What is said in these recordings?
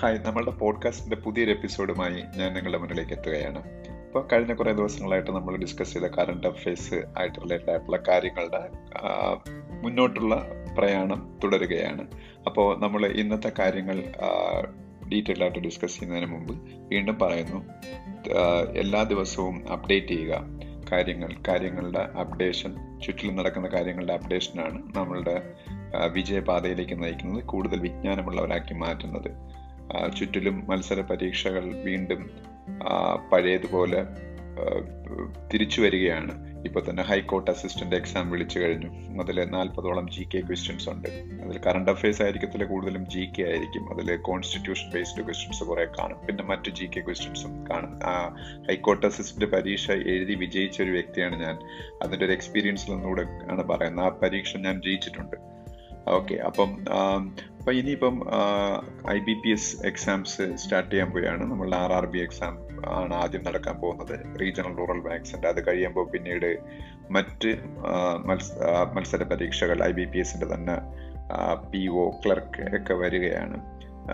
Hi നമ്മളുടെ പോഡ്കാസ്റ്റിന്റെ പുതിയൊരു എപ്പിസോഡുമായി ഞാൻ നിങ്ങളുടെ മുന്നിലേക്ക് എത്തുകയാണ്. ഇപ്പോൾ കഴിഞ്ഞ കുറേ ദിവസങ്ങളായിട്ട് നമ്മൾ ഡിസ്കസ് ചെയ്ത കറണ്ട് അഫയേഴ്സ് ആയിട്ട് റിലേറ്റഡ് ആയിട്ടുള്ള കാര്യങ്ങളുടെ മുന്നോട്ടുള്ള പ്രയാണം തുടരുകയാണ്. അപ്പോൾ നമ്മൾ ഇന്നത്തെ കാര്യങ്ങൾ ഡീറ്റെയിൽ ആയിട്ട് ഡിസ്കസ് ചെയ്യുന്നതിന് മുമ്പ് വീണ്ടും പറയുന്നു എല്ലാ ദിവസവും അപ്ഡേറ്റ് ചെയ്യുക. കാര്യങ്ങൾ കാര്യങ്ങളുടെ അപ്ഡേഷൻ ചുറ്റിലും നടക്കുന്ന കാര്യങ്ങളുടെ അപ്ഡേഷനാണ് നമ്മളുടെ വിജയപാതയിലേക്ക് നയിക്കുന്നത് കൂടുതൽ വിജ്ഞാനമുള്ളവരാക്കി മാറ്റുന്നത്. ചുറ്റിലും മത്സര പരീക്ഷകൾ വീണ്ടും പഴയതുപോലെ തിരിച്ചു വരികയാണ്. ഇപ്പോൾ തന്നെ ഹൈക്കോർട്ട് അസിസ്റ്റന്റ് എക്സാം വിളിച്ചു കഴിഞ്ഞു. അതിൽ നാൽപ്പതോളം ജി കെ ക്വസ്റ്റ്യൻസ് ഉണ്ട്. അതിൽ കറണ്ട് അഫയേഴ്സ് ആയിരിക്കത്തില്ല കൂടുതലും ജി കെ ആയിരിക്കും. അതിൽ കോൺസ്റ്റിറ്റ്യൂഷൻ ബേസ്ഡ് ക്വസ്റ്റ്യൻസ് കുറെ കാണും. പിന്നെ മറ്റു ജി കെ ക്വസ്റ്റ്യൻസും കാണും. ഹൈക്കോർട്ട് അസിസ്റ്റന്റ് പരീക്ഷ എഴുതി വിജയിച്ച ഒരു വ്യക്തിയാണ് ഞാൻ. അതിന്റെ ഒരു എക്സ്പീരിയൻസിൽ നിന്നുകൂടെ ആണ് പറയുന്നത്. ആ പരീക്ഷ ഞാൻ ജയിച്ചിട്ടുണ്ട്. ഓക്കെ അപ്പം അപ്പം ഇനിയിപ്പം I B P S exams start ചെയ്യാൻ പോയാണ്. നമ്മൾ ആർ ആർ ബി എക്സാം ആണ് ആദ്യം നടക്കാൻ പോകുന്നത്. റീജിയണൽ റൂറൽ ബാങ്ക്സിന്റെ അത് കഴിയുമ്പോൾ പിന്നീട് മറ്റ് മത്സര പരീക്ഷകൾ ഐ ബി പി എസിന്റെ തന്നെ പി ഒ ക്ലർക്ക് ഒക്കെ വരികയാണ്.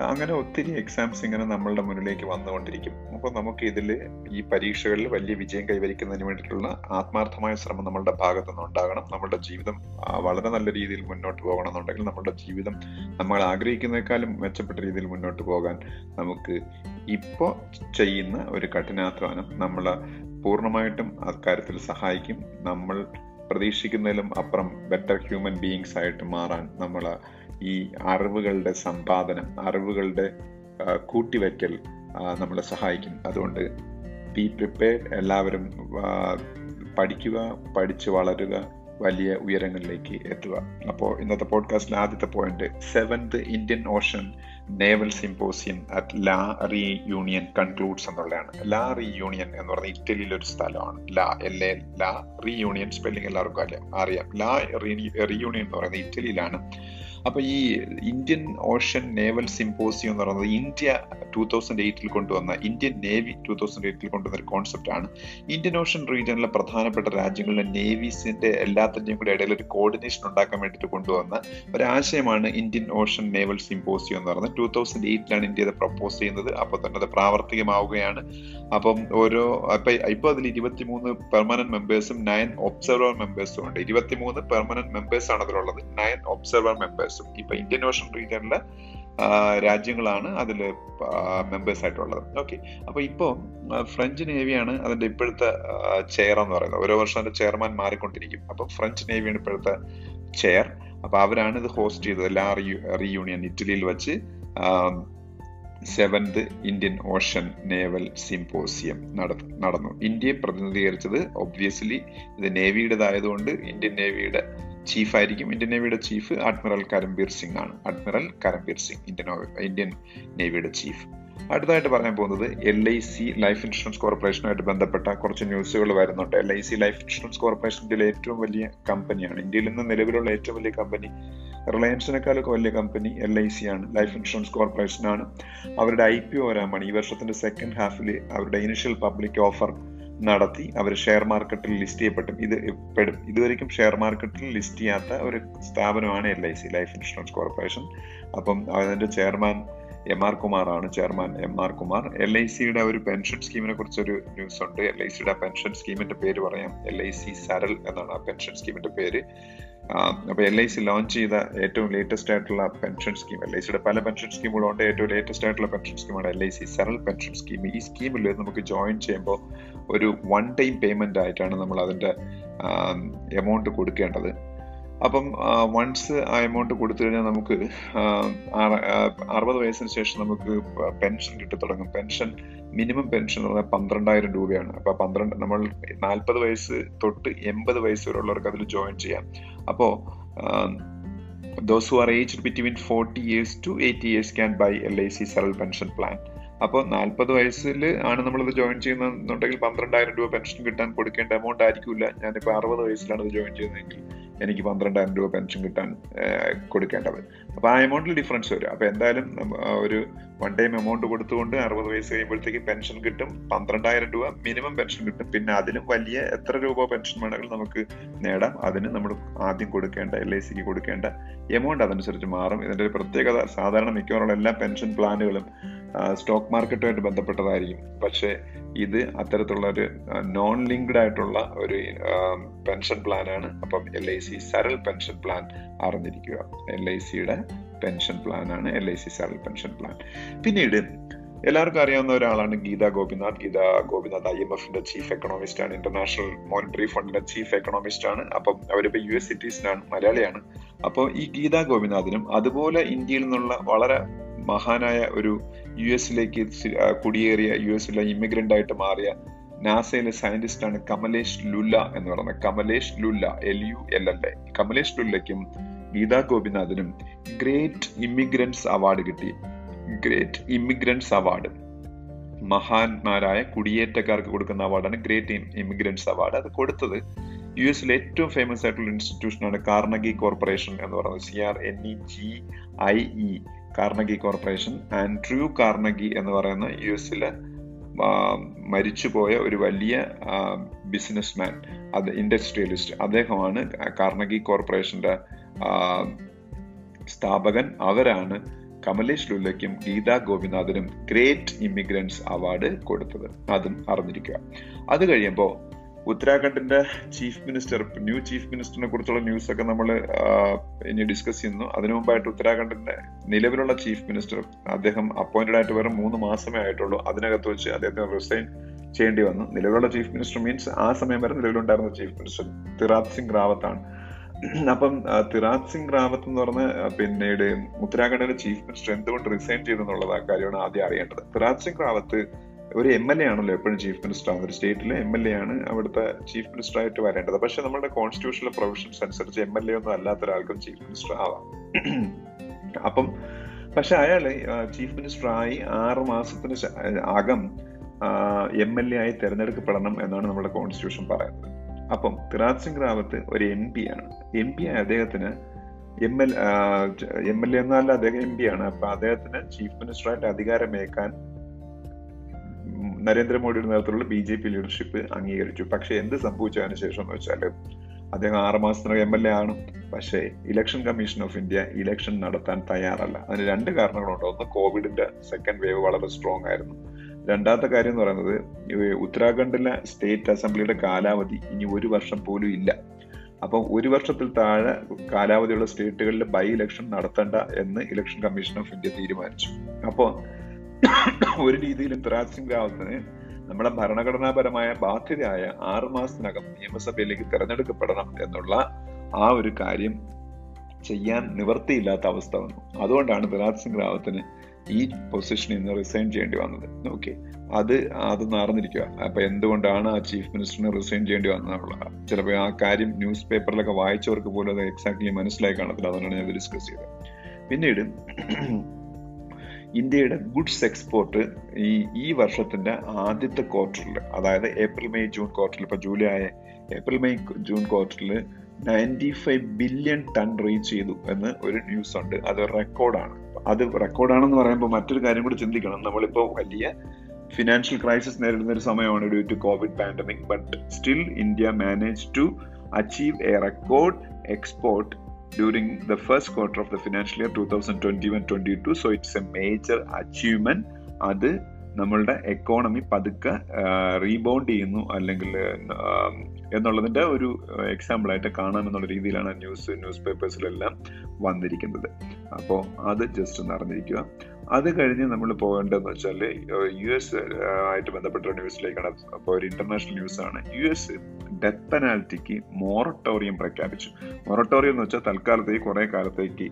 അങ്ങനെ ഒത്തിരി എക്സാംസ് ഇങ്ങനെ നമ്മളുടെ മുന്നിലേക്ക് വന്നുകൊണ്ടിരിക്കും. അപ്പോൾ നമുക്ക് ഇതിൽ ഈ പരീക്ഷകളിൽ വലിയ വിജയം കൈവരിക്കുന്നതിന് വേണ്ടിയിട്ടുള്ള ആത്മാർത്ഥമായ ശ്രമം നമ്മളുടെ ഭാഗത്തു നിന്ന് ഉണ്ടാകണം. നമ്മളുടെ ജീവിതം വളരെ നല്ല രീതിയിൽ മുന്നോട്ട് പോകണമെന്നുണ്ടെങ്കിൽ നമ്മളുടെ ജീവിതം നമ്മൾ ആഗ്രഹിക്കുന്നതിനേക്കാളും മെച്ചപ്പെട്ട രീതിയിൽ മുന്നോട്ട് പോകാൻ നമുക്ക് ഇപ്പോൾ ചെയ്യുന്ന ഒരു കഠിനാധ്വാനം നമ്മളെ പൂർണമായിട്ടും അക്കാര്യത്തിൽ സഹായിക്കും. നമ്മൾ പ്രതീക്ഷിക്കുന്നതിലും അപ്പുറം ബെറ്റർ ഹ്യൂമൻ ബീയിങ്സ് ആയിട്ട് മാറാൻ നമ്മൾ ഈ അറിവുകളുടെ സമ്പാദനം അറിവുകളുടെ കൂട്ടിവയ്ക്കൽ നമ്മളെ സഹായിക്കും. അതുകൊണ്ട് ബി പ്രിപ്പയർഡ് എല്ലാവരും പഠിക്കുക പഠിച്ച് വളരുക വലിയ ഉയരങ്ങളിലേക്ക് എത്തുക. അപ്പോൾ ഇന്നത്തെ പോഡ്കാസ്റ്റിലെ ആദ്യത്തെ point seventh Indian Ocean naval symposium at La Reunion concludes എന്നുള്ളതാണ്. ലാ റീ യൂണിയൻ എന്ന് പറഞ്ഞ ഇറ്റലിയിലെ ഒരു സ്ഥലമാണ്. La L A La Reunion spelling എല്ലാവർക്കും അറിയാം. അറിയാം. ലാ റീ യൂണിയൻ എന്ന് പറയുന്നത് ഇറ്റലിയിലാണ്. അപ്പൊ ഈ ഇന്ത്യൻ ഓഷൻ നേവൽ സിംപോസിയം എന്ന് പറയുന്നത് ഇന്ത്യ ടൂ തൗസൻഡ് എയ്റ്റിൽ കൊണ്ടുവന്ന ഇന്ത്യൻ നേവി ടൂ തൗസൻഡ് എയ്റ്റിൽ കൊണ്ടുവന്ന ഒരു കോൺസെപ്റ്റ് ആണ്. ഇന്ത്യൻ ഓഷൻ റീജിയനിലെ പ്രധാനപ്പെട്ട രാജ്യങ്ങളിലെ നേവീസിന്റെ എല്ലാത്തിന്റെയും കൂടെ ഇടയിൽ ഒരു കോർഡിനേഷൻ ഉണ്ടാക്കാൻ വേണ്ടിയിട്ട് കൊണ്ടുവന്ന ഒരാശയമാണ് ഇന്ത്യൻ ഓഷൻ നേവൽ സിംപോസിയം എന്ന് പറയുന്നത്. ടൂ തൗസൻഡ് എയ്റ്റിലാണ് ഇന്ത്യ അത് പ്രപ്പോസ് ചെയ്യുന്നത്. അപ്പോൾ തന്നെ അത് പ്രാവർത്തികമാവുകയാണ്. അപ്പം ഓരോ അപ്പൊ ഇപ്പൊ അതിൽ ഇരുപത്തിമൂന്ന് പെർമനന്റ് മെമ്പേഴ്സും നയൻ ഒബ്സർവർ മെമ്പേഴ്സും ഉണ്ട്. ഇരുപത്തിമൂന്ന് പെർമനന്റ് മെമ്പേഴ്സ് ആണ് അതിലുള്ളത്. നയൻ ഒബ്സർവർ മെമ്പേഴ്സും ഇപ്പൊ ഇന്ത്യൻ ഓഷൻ റീജിയനിലെ രാജ്യങ്ങളാണ് അതിൽ മെമ്പേഴ്സ് ആയിട്ടുള്ളത്. ഓക്കെ അപ്പൊ ഇപ്പോൾ ഫ്രഞ്ച് നേവിയാണ് അതിന്റെ ഇപ്പോഴത്തെ ചെയർ എന്ന് പറയുന്നത്. ഓരോ വർഷം അതിന്റെ ചെയർമാൻ മാറിക്കൊണ്ടിരിക്കും. അപ്പൊ ഫ്രഞ്ച് നേവിയാണ് ഇപ്പോഴത്തെ ചെയർ അപ്പൊ അവരാണ് ഇത് ഹോസ്റ്റ് ചെയ്തത്. എല്ലാ റീയൂണിയൻ ഇറ്റലിയിൽ വെച്ച് seventh Indian Ocean naval symposium നടന്നു. ഇന്ത്യയെ പ്രതിനിധീകരിച്ചത് ഒബ്വിയസ്ലി ഇത് നേവിയുടേതായതുകൊണ്ട് ഇന്ത്യൻ നേവിയുടെ ചീഫ് ആയിരിക്കും ഇന്ത്യൻ നേവിയുടെ ചീഫ് അഡ്മിറൽ കരംബീർ സിംഗ് ആണ്. Admiral Karambir Singh Indian Indian നേവിയുടെ chief. അടുത്തതായിട്ട് പറയാൻ പോകുന്നത് L I C life insurance കോർപ്പറേഷനുമായിട്ട് ബന്ധപ്പെട്ട കുറച്ച് ന്യൂസുകൾ വരുന്നുണ്ട്. L I C life insurance corporation ഇന്ത്യയിലെ ഏറ്റവും വലിയ കമ്പനിയാണ്. ഇന്ത്യയിൽ നിന്ന് നിലവിലുള്ള ഏറ്റവും വലിയ കമ്പനി റിലയൻസിനേക്കാളൊക്കെ വലിയ കമ്പനി എൽ ഐ സി ആണ്. ലൈഫ് ഇൻഷുറൻസ് കോർപ്പറേഷൻ ആണ്. അവരുടെ ഐ പി ഒ വരാമാണ് ഈ വർഷത്തിന്റെ സെക്കൻഡ് ഹാഫിൽ അവരുടെ ഇനിഷ്യൽ പബ്ലിക് ഓഫർ നടത്തി. അവർ ഷെയർ മാർക്കറ്റിൽ ലിസ്റ്റ് ചെയ്യപ്പെട്ടു. ഇത് പെടും ഇതുവരെയും ഷെയർ മാർക്കറ്റിൽ ലിസ്റ്റ് ചെയ്യാത്ത ഒരു സ്ഥാപനമാണ് L I C life insurance corporation അപ്പം അതിന്റെ ചെയർമാൻ എം ആർ കുമാറാണ് chairman M R Kumar L I സിയുടെ ഒരു പെൻഷൻ സ്കീമിനെ കുറിച്ചൊരു ന്യൂസ് ഉണ്ട്. എൽ ഐ സിയുടെ പെൻഷൻ സ്കീമിന്റെ പേര് പറയാം. എൽ ഐ സി സരൽ എന്നാണ് ആ പെൻഷൻ സ്കീമിന്റെ പേര്. അപ്പൊ എൽ ഐ സി ലോഞ്ച് ചെയ്ത ഏറ്റവും ലേറ്റസ്റ്റ് ആയിട്ടുള്ള പെൻഷൻ സ്കീം എൽ ഐ സിയുടെ പല പെൻഷൻ സ്കീമുകളുണ്ട് ഏറ്റവും ലേറ്റസ്റ്റ് ആയിട്ടുള്ള പെൻഷൻ സ്കീമാണ് L I C Saral pension scheme ഈ സ്കീമിൽ നമുക്ക് ജോയിൻ ചെയ്യുമ്പോൾ ഒരു വൺ ടൈം പേയ്മെന്റ് ആയിട്ടാണ് നമ്മൾ അതിന്റെ എമൗണ്ട് കൊടുക്കേണ്ടത്. അപ്പം വൺസ് ആ എമൗണ്ട് കൊടുത്തു കഴിഞ്ഞാൽ നമുക്ക് അറുപത് വയസ്സിന് ശേഷം നമുക്ക് പെൻഷൻ കിട്ടി തുടങ്ങും പെൻഷൻ മിനിമം പെൻഷൻ എന്ന് പറഞ്ഞാൽ പന്ത്രണ്ടായിരം രൂപയാണ്. അപ്പൊ പന്ത്രണ്ട് നമ്മൾ നാൽപ്പത് വയസ്സ് തൊട്ട് എൺപത് വയസ്സ് വരെ ഉള്ളവർക്ക് അതിൽ ജോയിൻ ചെയ്യാം. അപ്പോ those who are age between forty years to eighty years can buy L I C Saral pension plan അപ്പോൾ നാൽപ്പത് വയസ്സിൽ ആണ് നമ്മളിത് ജോയിൻ ചെയ്യുന്നതെന്നുണ്ടെങ്കിൽ പന്ത്രണ്ടായിരം രൂപ പെൻഷൻ കിട്ടാൻ കൊടുക്കേണ്ട എമൗണ്ട് ആയിരിക്കില്ല. ഞാനിപ്പോൾ അറുപത് വയസ്സിലാണ് ഇത് ജോയിൻ ചെയ്യുന്നതെങ്കിൽ. എനിക്ക് പന്ത്രണ്ടായിരം രൂപ പെൻഷൻ കിട്ടാൻ കൊടുക്കേണ്ടത് അപ്പോൾ ആ എമൗണ്ടിൽ ഡിഫറൻസ് വരും. അപ്പോൾ എന്തായാലും ഒരു വൺ ടൈം എമൗണ്ട് കൊടുത്തുകൊണ്ട് അറുപത് വയസ്സ് കഴിയുമ്പോഴത്തേക്ക് പെൻഷൻ കിട്ടും. പന്ത്രണ്ടായിരം രൂപ മിനിമം പെൻഷൻ കിട്ടും. പിന്നെ അതിലും വലിയ എത്ര രൂപ പെൻഷൻ വേണമെങ്കിലും നമുക്ക് നേടാം. അതിന് നമ്മൾ ആദ്യം കൊടുക്കേണ്ട എൽ ഐ സിക്ക് കൊടുക്കേണ്ട എമൗണ്ട് അതനുസരിച്ച് മാറും. ഇതിന്റെ ഒരു പ്രത്യേകത സാധാരണ മിക്കവാറുള്ള എല്ലാ പെൻഷൻ പ്ലാനുകളും സ്റ്റോക്ക് മാർക്കറ്റുമായിട്ട് ബന്ധപ്പെട്ടതായിരിക്കും. പക്ഷേ ഇത് അത്തരത്തിലുള്ള ഒരു നോൺ ലിങ്ക്ഡ് ആയിട്ടുള്ള ഒരു പെൻഷൻ പ്ലാൻ ആണ് അപ്പം L I C Saral pension plan അറിഞ്ഞിരിക്കുക. എൽ ഐ സിയുടെ പെൻഷൻ പ്ലാനാണ് L I C Saral pension plan. പിന്നീട് എല്ലാവർക്കും അറിയാവുന്ന ഒരാളാണ് ഗീത ഗോപിനാഥ്. ഗീത ഗോപിനാഥ് ഐ എം എഫിന്റെ ചീഫ് എക്കണോമിസ്റ്റ് ആണ്. ഇന്റർനാഷണൽ മോണിറ്ററി ഫണ്ടിന്റെ ചീഫ് എക്കണോമിസ്റ്റ് ആണ്. അപ്പം അവരിപ്പോ യു എസ് സിറ്റീസിനാണ് മലയാളിയാണ്. അപ്പോൾ ഈ ഗീത ഗോപിനാഥിനും അതുപോലെ ഇന്ത്യയിൽ നിന്നുള്ള വളരെ മഹാനായ ഒരു യു എസിലേക്ക് കുടിയേറിയ യു എസിലെ ഇമിഗ്രന്റ് ആയിട്ട് മാറിയ നാസയിലെ സയന്റിസ്റ്റ് ആണ് കമലേഷ് ലുല്ല എന്ന് പറയുന്നത് Kamlesh Lulla L U L L A Kamlesh ലുല്ലയ്ക്കും Gita ഗോപിനാഥിനും ഗ്രേറ്റ് ഇമിഗ്രൻസ് അവാർഡ് കിട്ടി. ഗ്രേറ്റ് ഇമിഗ്രൻസ് അവാർഡ് മഹാന്മാരായ കുടിയേറ്റക്കാർക്ക് കൊടുക്കുന്ന അവാർഡാണ് ഗ്രേറ്റ് ഇമിഗ്രൻസ് അവാർഡ് അത് കൊടുത്തത് യു എസിലെ ഏറ്റവും ഫേമസ് ആയിട്ടുള്ള ഇൻസ്റ്റിറ്റ്യൂഷനാണ് കാർണഗി കോർപ്പറേഷൻ എന്ന് പറയുന്നത് C R N E G I E Carnegie corporation Andrew Carnegie എന്ന് പറയുന്ന യു എസിലെ മരിച്ചുപോയ ഒരു വലിയ ബിസിനസ്മാൻ അത് ഇൻഡസ്ട്രിയലിസ്റ്റ് അദ്ദേഹമാണ് കാർണഗി കോർപ്പറേഷന്റെ സ്ഥാപകൻ. അവരാണ് കമലേഷ് ലുല്ലയ്ക്കും ഗീതാ ഗോപിനാഥിനും ഗ്രേറ്റ് ഇമിഗ്രൻസ് അവാർഡ് കൊടുത്തത്. അതും അറിഞ്ഞിരിക്കുക. അത് കഴിയുമ്പോൾ ഉത്തരാഖണ്ഡിന്റെ ചീഫ് മിനിസ്റ്റർ ന്യൂ ചീഫ് മിനിസ്റ്ററിനെ കുറിച്ചുള്ള ന്യൂസ് ഒക്കെ നമ്മൾ ഇനി ഡിസ്കസ് ചെയ്യുന്നു. അതിനു മുമ്പായിട്ട് ഉത്തരാഖണ്ഡിന്റെ നിലവിലുള്ള ചീഫ് മിനിസ്റ്റർ അദ്ദേഹം അപ്പോയിന്റഡ് ആയിട്ട് വെറും മൂന്ന് മാസമേ ആയിട്ടുള്ളൂ. അതിനകത്ത് വെച്ച് അദ്ദേഹത്തിന് റിസൈൻ ചെയ്യേണ്ടി വന്നു. നിലവിലുള്ള ചീഫ് മിനിസ്റ്റർ മീൻസ് ആ സമയം വരെ നിലവിലുണ്ടായിരുന്ന ചീഫ് മിനിസ്റ്റർ തിറാത് സിംഗ് ആണ് അപ്പം തിരാത് സിംഗ് റാവത്ത് എന്ന് പറഞ്ഞ പിന്നീട് ഉത്തരാഖണ്ഡിന്റെ ചീഫ് മിനിസ്റ്റർ എന്തുകൊണ്ട് റിസൈൻ ചെയ്തു എന്നുള്ളത് കാര്യമാണ് ആദ്യം അറിയേണ്ടത്. തിരാത് സിംഗ് റാവത്ത് ഒരു എം എൽ എ ആണല്ലോ എപ്പോഴും ചീഫ് മിനിസ്റ്റർ ആവുന്നത്. ഒരു സ്റ്റേറ്റിലെ എം എൽ എ ആണ് അവിടുത്തെ ചീഫ് മിനിസ്റ്റർ ആയിട്ട് വരേണ്ടത്. പക്ഷെ നമ്മുടെ കോൺസ്റ്റിറ്റ്യൂഷണൽ പ്രൊവിഷൻസ് അനുസരിച്ച് എം എൽ എ ഒന്നും അല്ലാത്ത ഒരാൾക്കും ചീഫ് മിനിസ്റ്റർ ആവാം. അപ്പം പക്ഷെ അയാൾ ചീഫ് മിനിസ്റ്റർ ആയി ആറ് മാസത്തിന് അകം എം എൽ എ ആയി തിരഞ്ഞെടുക്കപ്പെടണം എന്നാണ് നമ്മുടെ കോൺസ്റ്റിറ്റ്യൂഷൻ പറയുന്നത്. അപ്പം തിരാജ് സിംഗ് റാവത്ത് ഒരു എം പി ആണ്. എം പി ആയ അദ്ദേഹത്തിന് M L M L A എന്നല്ല അദ്ദേഹം എം പി ആണ്. അപ്പൊ അദ്ദേഹത്തിന് ചീഫ് മിനിസ്റ്ററായിട്ട് അധികാരമേക്കാൻ നരേന്ദ്രമോദിയുടെ നേതൃത്വത്തിലുള്ള ബി ജെ പി ലീഡർഷിപ്പ് അംഗീകരിച്ചു. പക്ഷേ എന്ത് സംഭവിച്ചതിന് ശേഷം എന്ന് വെച്ചാൽ അദ്ദേഹം ആറ് മാസത്തിനകം എം എൽ എ ആണ്. പക്ഷേ election commission of India election നടത്താൻ തയ്യാറല്ല. അതിന് രണ്ട് കാരണങ്ങളുണ്ട്. ഒന്ന് കോവിഡിന്റെ സെക്കൻഡ് വേവ് വളരെ സ്ട്രോങ് ആയിരുന്നു. രണ്ടാമത്തെ കാര്യം എന്ന് പറയുന്നത് ഉത്തരാഖണ്ഡിലെ സ്റ്റേറ്റ് അസംബ്ലിയുടെ കാലാവധി ഇനി ഒരു വർഷം പോലും ഇല്ല. അപ്പം ഒരു വർഷത്തിൽ താഴെ കാലാവധിയുള്ള സ്റ്റേറ്റുകളിൽ ബൈ ഇലക്ഷൻ നടത്തണ്ട എന്ന് ഇലക്ഷൻ കമ്മീഷൻ ഓഫ് ഇന്ത്യ തീരുമാനിച്ചു. അപ്പോൾ ഒരു രീതിയിലും സിംഗ് റാവത്തിന് നമ്മുടെ ഭരണഘടനാപരമായ ബാധ്യതയായ ആറു മാസത്തിനകം നിയമസഭയിലേക്ക് തിരഞ്ഞെടുക്കപ്പെടണം എന്നുള്ള ആ ഒരു കാര്യം ചെയ്യാൻ നിവർത്തിയില്ലാത്ത അവസ്ഥ വന്നു. അതുകൊണ്ടാണ് തിരാജ് സിംഗ് റാവത്തിന് ഈ പൊസിഷനിൽ നിന്ന് റിസൈൻ ചെയ്യേണ്ടി വന്നത്. ഓക്കെ അത് അത് നടന്നിരിക്കുക അപ്പൊ എന്തുകൊണ്ടാണ് ആ ചീഫ് മിനിസ്റ്ററിന് റിസൈൻ ചെയ്യേണ്ടി വന്നതെന്നുള്ള ചിലപ്പോൾ ആ കാര്യം ന്യൂസ് പേപ്പറിലൊക്കെ വായിച്ചവർക്ക് പോലും അത് എക്സാക്ട്ലി മനസ്സിലായി കാണത്തില്ല. അതുകൊണ്ടാണ് ഞാൻ ഡിസ്കസ് ചെയ്തത്. പിന്നീട് ഇന്ത്യയുടെ ഗുഡ്സ് എക്സ്പോർട്ട് ഈ ഈ വർഷത്തിന്റെ ആദ്യത്തെ ക്വാർട്ടറിൽ അതായത് ഏപ്രിൽ മെയ് ജൂൺ ക്വാർട്ടറിൽ ഇപ്പോൾ ജൂലൈ ആയ ഏപ്രിൽ മെയ് ജൂൺ ക്വാർട്ടറിൽ ninety five billion tonne reach ചെയ്തു എന്ന് ഒരു ന്യൂസ് ഉണ്ട് അത് റെക്കോർഡാണ്. അത് റെക്കോർഡാണെന്ന് പറയുമ്പോൾ മറ്റൊരു കാര്യം കൂടി ചിന്തിക്കണം. നമ്മളിപ്പോൾ വലിയ ഫിനാൻഷ്യൽ ക്രൈസിസ് നേരിടുന്ന ഒരു സമയമാണ് due to COVID pandemic but still India manage to achieve a record export during the first quarter of the financial year 2021-22 so it's a major achievement. അത് നമ്മളുടെ എക്കോണമി പതുക്കെ റീബൗണ്ട് ചെയ്യുന്നു അല്ലെങ്കിൽ എന്നുള്ളതിന്റെ ഒരു എക്സാമ്പിൾ ആയിട്ട് കാണാമെന്നുള്ള രീതിയിലാണ് ന്യൂസ് ന്യൂസ് പേപ്പേഴ്സിലെല്ലാം വന്നിരിക്കുന്നത്. അപ്പോൾ അത് ജസ്റ്റ് ഒന്ന് അറിഞ്ഞിരിക്കുക. അത് കഴിഞ്ഞ് നമ്മൾ പോകേണ്ടതെന്ന് വെച്ചാൽ യു എസ് ആയിട്ട് ബന്ധപ്പെട്ട ന്യൂസിലേക്കാണ് അപ്പോൾ ഒരു ഇന്റർനാഷണൽ ആണ്. യു എസ് ഡെത്ത് പെനാൽറ്റിക്ക് മോറട്ടോറിയം പ്രഖ്യാപിച്ചു. മൊറട്ടോറിയം എന്ന് വെച്ചാൽ തൽക്കാലത്തേക്ക് കുറേ കാലത്തേക്ക്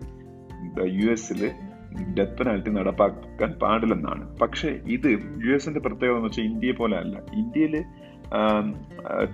യു എസിൽ ഡെത്ത് പെനാൽറ്റി നടപ്പാക്കാൻ പാടില്ലെന്നാണ്. പക്ഷേ ഇത് യു എസിന്റെ പ്രത്യേകത എന്ന് വെച്ചാൽ ഇന്ത്യയെ പോലെ അല്ല. ഇന്ത്യയിൽ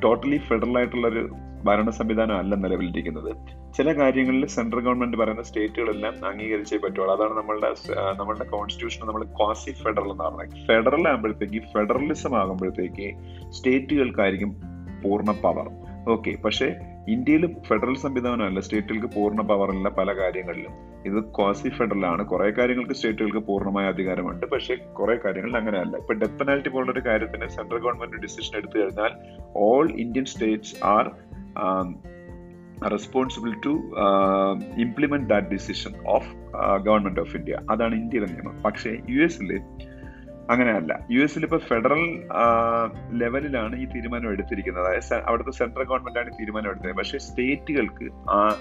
ടോട്ടലി ഫെഡറൽ ആയിട്ടുള്ള ഒരു ഭരണ സംവിധാനം അല്ല നിലവിലിരിക്കുന്നത്. ചില കാര്യങ്ങളിൽ സെൻട്രൽ ഗവൺമെന്റ് പറയുന്ന സ്റ്റേറ്റുകളെല്ലാം അംഗീകരിച്ചേ പറ്റുള്ളൂ. അതാണ് നമ്മളുടെ നമ്മളുടെ കോൺസ്റ്റിറ്റ്യൂഷൻ നമ്മൾ ക്വാസി ഫെഡറൽ എന്ന് പറഞ്ഞത്. ഫെഡറൽ ആകുമ്പോഴത്തേക്ക് ഫെഡറലിസം ആകുമ്പോഴത്തേക്ക് സ്റ്റേറ്റുകൾക്കായിരിക്കും പൂർണ പവർ ഓക്കെ പക്ഷേ ഇന്ത്യയിൽ ഫെഡറൽ സംവിധാനമല്ല സ്റ്റേറ്റുകൾക്ക് പൂർണ പവറില്ല പല കാര്യങ്ങളിലും. ഇത് ക്വാസി ഫെഡറൽ ആണ്. കുറെ കാര്യങ്ങൾക്ക് സ്റ്റേറ്റുകൾക്ക് പൂർണമായ അധികാരമുണ്ട്. പക്ഷേ കുറെ കാര്യങ്ങളിൽ അങ്ങനെയല്ല. ഇപ്പൊ ഡെത്ത് പെനാൽറ്റി പോലുള്ള ഒരു കാര്യത്തിന് സെൻട്രൽ ഗവൺമെന്റ് ഡിസിഷൻ എടുത്തു കഴിഞ്ഞാൽ all Indian states are responsible to implement that decision of government of India അതാണ് ഇന്ത്യയിലെ നിയമം. പക്ഷേ യു അങ്ങനെയല്ല. യു എസിൽ ഇപ്പൊ ഫെഡറൽ ലെവലിലാണ് ഈ തീരുമാനം എടുത്തിരിക്കുന്നത്. അതായത് അവിടുത്തെ സെൻട്രൽ ഗവൺമെന്റ് ആണ് ഈ തീരുമാനം എടുത്തത്. പക്ഷേ സ്റ്റേറ്റുകൾക്ക് ആ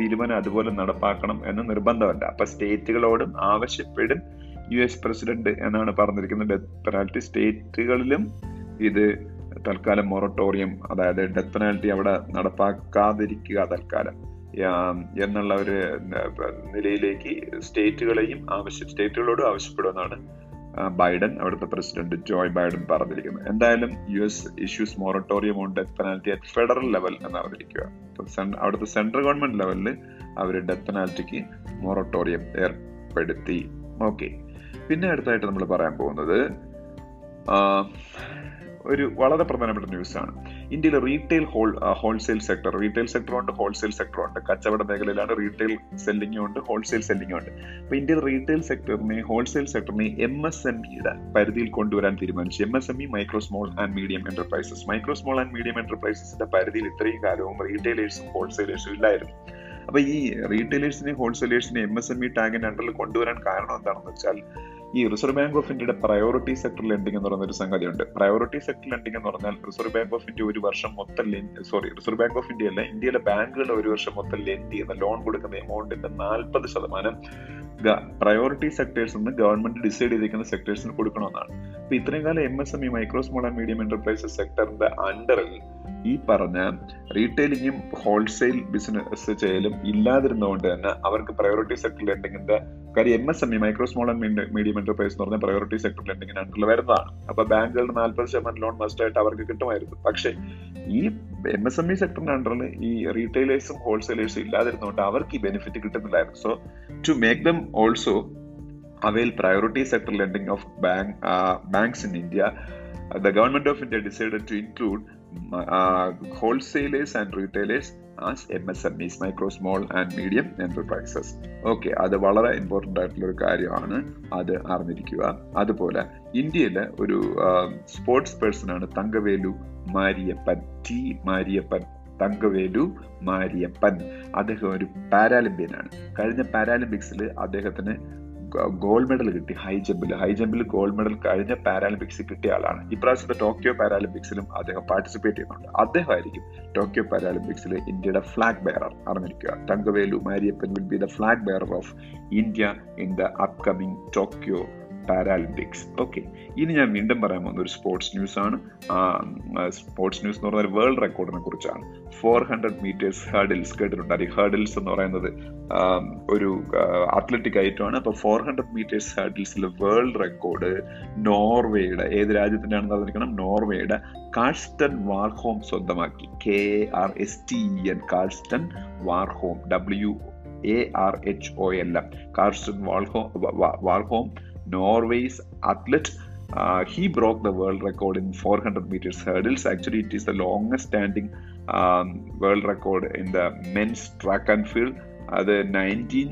തീരുമാനം അതുപോലെ നടപ്പാക്കണം എന്ന് നിർബന്ധമല്ല. അപ്പൊ സ്റ്റേറ്റുകളോടും ആവശ്യപ്പെടും യു എസ് പ്രസിഡന്റ് എന്നാണ് പറഞ്ഞിരിക്കുന്നത്. ഡെത്ത് പെനാൽറ്റി സ്റ്റേറ്റുകളിലും ഇത് തൽക്കാലം മൊറട്ടോറിയം അതായത് ഡെത്ത് പെനാൽറ്റി അവിടെ നടപ്പാക്കാതിരിക്കുക തൽക്കാലം. എന്നുള്ള ഒരു നിലയിലേക്ക് സ്റ്റേറ്റുകളെയും ആവശ്യം സ്റ്റേറ്റുകളോട് ആവശ്യപ്പെടുമെന്നാണ് ബൈഡൻ അവിടുത്തെ പ്രസിഡന്റ് ജോയ് ബൈഡൻ പറഞ്ഞിരിക്കുന്നത്. എന്തായാലും U S issues moratorium on death penalty at federal level എന്ന് പറഞ്ഞിരിക്കുക അവിടുത്തെ സെൻട്രൽ ഗവൺമെന്റ് ലെവലിൽ അവർ ഡെത്ത് പെനാൽറ്റിക്ക് മൊറട്ടോറിയം ഏർപ്പെടുത്തി. ഓക്കെ പിന്നെ അടുത്തായിട്ട് നമ്മൾ പറയാൻ പോകുന്നത് ഒരു വളരെ പ്രധാനപ്പെട്ട ന്യൂസ് ആണ് ഇന്ത്യയിലെ retail whole wholesale sector retail sector ഉണ്ട് ഹോൾസെയിൽ സെക്ടർ ഉണ്ട്. കച്ചവട മേഖലയിലാണ് റീറ്റെയിൽ സെല്ലിംഗും ഉണ്ട് ഹോൾസെയിൽ സെല്ലിംഗും ഉണ്ട്. അപ്പോൾ ഇന്ത്യയിൽ റീറ്റെയിൽ സെക്ടറിനെ ഹോൾസെയിൽ സെക്ടറിനെ എം എസ് എം ഇയുടെ പരിധിയിൽ കൊണ്ടുവരാൻ തീരുമാനിച്ചു. M S M E micro small and medium enterprises micro small and medium എന്റർപ്രൈസസിന്റെ പരിധിയിൽ ഇത്രയും കാലവും റീറ്റെയിലേഴ്സും ഹോൾസെയിലേഴ്സും ഇല്ലായിരുന്നു. അപ്പോൾ ഈ റീറ്റെയിലേഴ്സിനെയും ഹോൾസെയിലേഴ്സിനെയും എം എസ് എം ഇ ടാഗിന്റെ അണ്ടറിൽ കൊണ്ടുവരാൻ കാരണം എന്താണെന്ന് വെച്ചാൽ ഈ റിസർവ് ബാങ്ക് ഓഫ് ഇന്ത്യയുടെ പ്രയോറിറ്റി സെക്ടർ ലെൻഡിംഗ് എന്ന് പറയുന്ന ഒരു സംഗതിയുണ്ട്. പ്രയോറിറ്റി സെക്ടർ ലെൻഡിംഗ് എന്ന് പറഞ്ഞാൽ റിസർവ് ബാങ്ക് ഓഫ് ഇന്ത്യ ഒരു വർഷം മൊത്തം sorry reserve bank of India അല്ല ഇന്ത്യയിലെ ബാങ്കുകൾ ഒരു വർഷം മൊത്തം ലെൻഡ് ചെയ്യുന്ന ലോൺ കൊടുക്കുന്ന എമൗണ്ടിന്റെ നാൽപ്പത് ശതമാനം പ്രയോറിറ്റി സെക്ടേഴ്സ് നിന്ന് ഗവൺമെന്റ് ഡിസൈഡ് ചെയ്തിരിക്കുന്ന സെക്ടേഴ്സിന് കൊടുക്കണമെന്നാണ്. അപ്പൊ ഇത്രയും കാലം M S M E micro small and medium enterprises സെക്ടറിന്റെ അണ്ടറിൽ ഈ പറഞ്ഞ റീറ്റെയിലിങ്ങും ഹോൾസെയിൽ ബിസിനസ് ചെയ്യലും ഇല്ലാതിരുന്നതുകൊണ്ട് തന്നെ അവർക്ക് പ്രയോറിറ്റി സെക്ടർ ലെൻഡിങ്ങിന്റെ കാര്യം M S M E micro small and medium enterprise എന്ന് പറഞ്ഞാൽ പ്രയോറിറ്റി സെക്ടർ ലെൻഡിങ്ങിന് അണ്ടറിൽ വരുന്നതാണ്. അപ്പൊ ബാങ്കുകളുടെ നാൽപ്പത് ശതമാനം ലോൺ മസ്റ്റ് ആയിട്ട് അവർക്ക് കിട്ടുമായിരുന്നു. പക്ഷേ ഈ എം എസ് എം ഇ സെക്ടറിന്റെ അണ്ടറിൽ ഈ റീറ്റെയിലേഴ്സും ഹോൾസെയിലേഴ്സും ഇല്ലാതിരുന്നതുകൊണ്ട് അവർക്ക് ഈ benefit കിട്ടുന്നില്ലായിരുന്നു. So to make them also avail priority sector lending of bank uh, banks in India, uh, the government of India decided to include uh, wholesalers and retailers as MSMEs, micro, small and medium enterprises. Okay അത് വളരെ important ആയിട്ടുള്ള ഒരു കാര്യമാണ് അത് അറിഞ്ഞിരിക്കുക അതുപോലെ ഇന്ത്യയിലെ ഒരു സ്പോർട്സ് പേഴ്സൺ ആണ് തങ്കവേലു മാരിയപ്പൻ ടി മാരിയപ്പൻ തങ്കവേലു മാരിയപ്പൻ അദ്ദേഹം ഒരു പാരാലിമ്പ്യൻ ആണ് കഴിഞ്ഞ പാരാലിമ്പിക്സിൽ അദ്ദേഹത്തിന് ഗോൾഡ് മെഡൽ കിട്ടി. ഹൈ ജമ്പിൽ ഹൈ ജമ്പിൽ ഗോൾഡ് മെഡൽ കഴിഞ്ഞ പാരാലിമ്പിക്സിൽ കിട്ടിയ ആളാണ്. ഇപ്രാവശ്യത്തെ ടോക്കിയോ പാരാലിമ്പിക്സിലും അദ്ദേഹം പാർട്ടിസിപ്പേറ്റ് ചെയ്യുന്നുണ്ട്. അദ്ദേഹമായിരിക്കും ടോക്കിയോ പാരാലിമ്പിക്സിൽ ഇന്ത്യയുടെ ഫ്ലാഗ് ബെയറർ അറിഞ്ഞിരിക്കുക. Thangavelu Mariyappan will be the flag bearer of India in the upcoming Tokyo Paralympics okay ഇനി ഞാൻ വീണ്ടും പറയാൻ പോകുന്ന ഒരു സ്പോർട്സ് ന്യൂസ് ആണ്. സ്പോർട്സ് ന്യൂസ് എന്ന് പറഞ്ഞാൽ വേൾഡ് റെക്കോർഡിനെ കുറിച്ചാണ്. ഫോർ ഹൺഡ്രഡ് മീറ്റേഴ്സ് ഹേർഡിൽസ് കേട്ടിട്ടുണ്ട്. ഹേഡിൽസ് എന്ന് പറയുന്നത് ഒരു അത്ലറ്റിക് ഐറ്റമാണ് അപ്പോൾ ഫോർ ഹൺഡ്രഡ് മീറ്റേഴ്സ് ഹേർഡിൽസിൽ വേൾഡ് റെക്കോർഡ് നോർവേയുടെ ഏത് രാജ്യത്തിന്റെ ആണെന്ന് അറിഞ്ഞിരിക്കണം? നോർവേയുടെ കാൾസ്റ്റൻ വാർഹോം സ്വന്തമാക്കി. K R S T N Karsten Warholm W A R H O L M Warholm Warholm Norway's athlete. Uh, he broke the world record in 400 meters hurdles. Actually, it is the longest um, world record in the men's track and field. അത് nineteen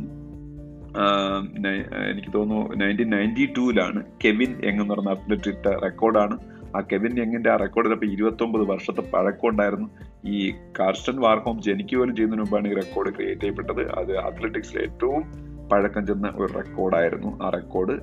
എനിക്ക് തോന്നുന്നു nineteen ninety ടൂവിലാണ് Kevin Young എന്ന് പറഞ്ഞ athlete ഇട്ട റെക്കോർഡാണ് ആ Kevin യങ്ങിന്റെ ആ റെക്കോർഡിൽ അപ്പോൾ ഇരുപത്തൊമ്പത് വർഷത്തെ പഴക്കമുണ്ടായിരുന്നു ഈ കാർസ്റ്റൻ വാർഹോം ജനിക്കുക പോലും ചെയ്യുന്നതിന് മുമ്പാണ് ഈ റെക്കോർഡ് ക്രിയേറ്റ് ചെയ്യപ്പെട്ടത് അത് അത്ലറ്റിക്സിലെ ഏറ്റവും പഴക്കം ചെന്ന ഒരു റെക്കോർഡായിരുന്നു. ആ റെക്കോർഡ്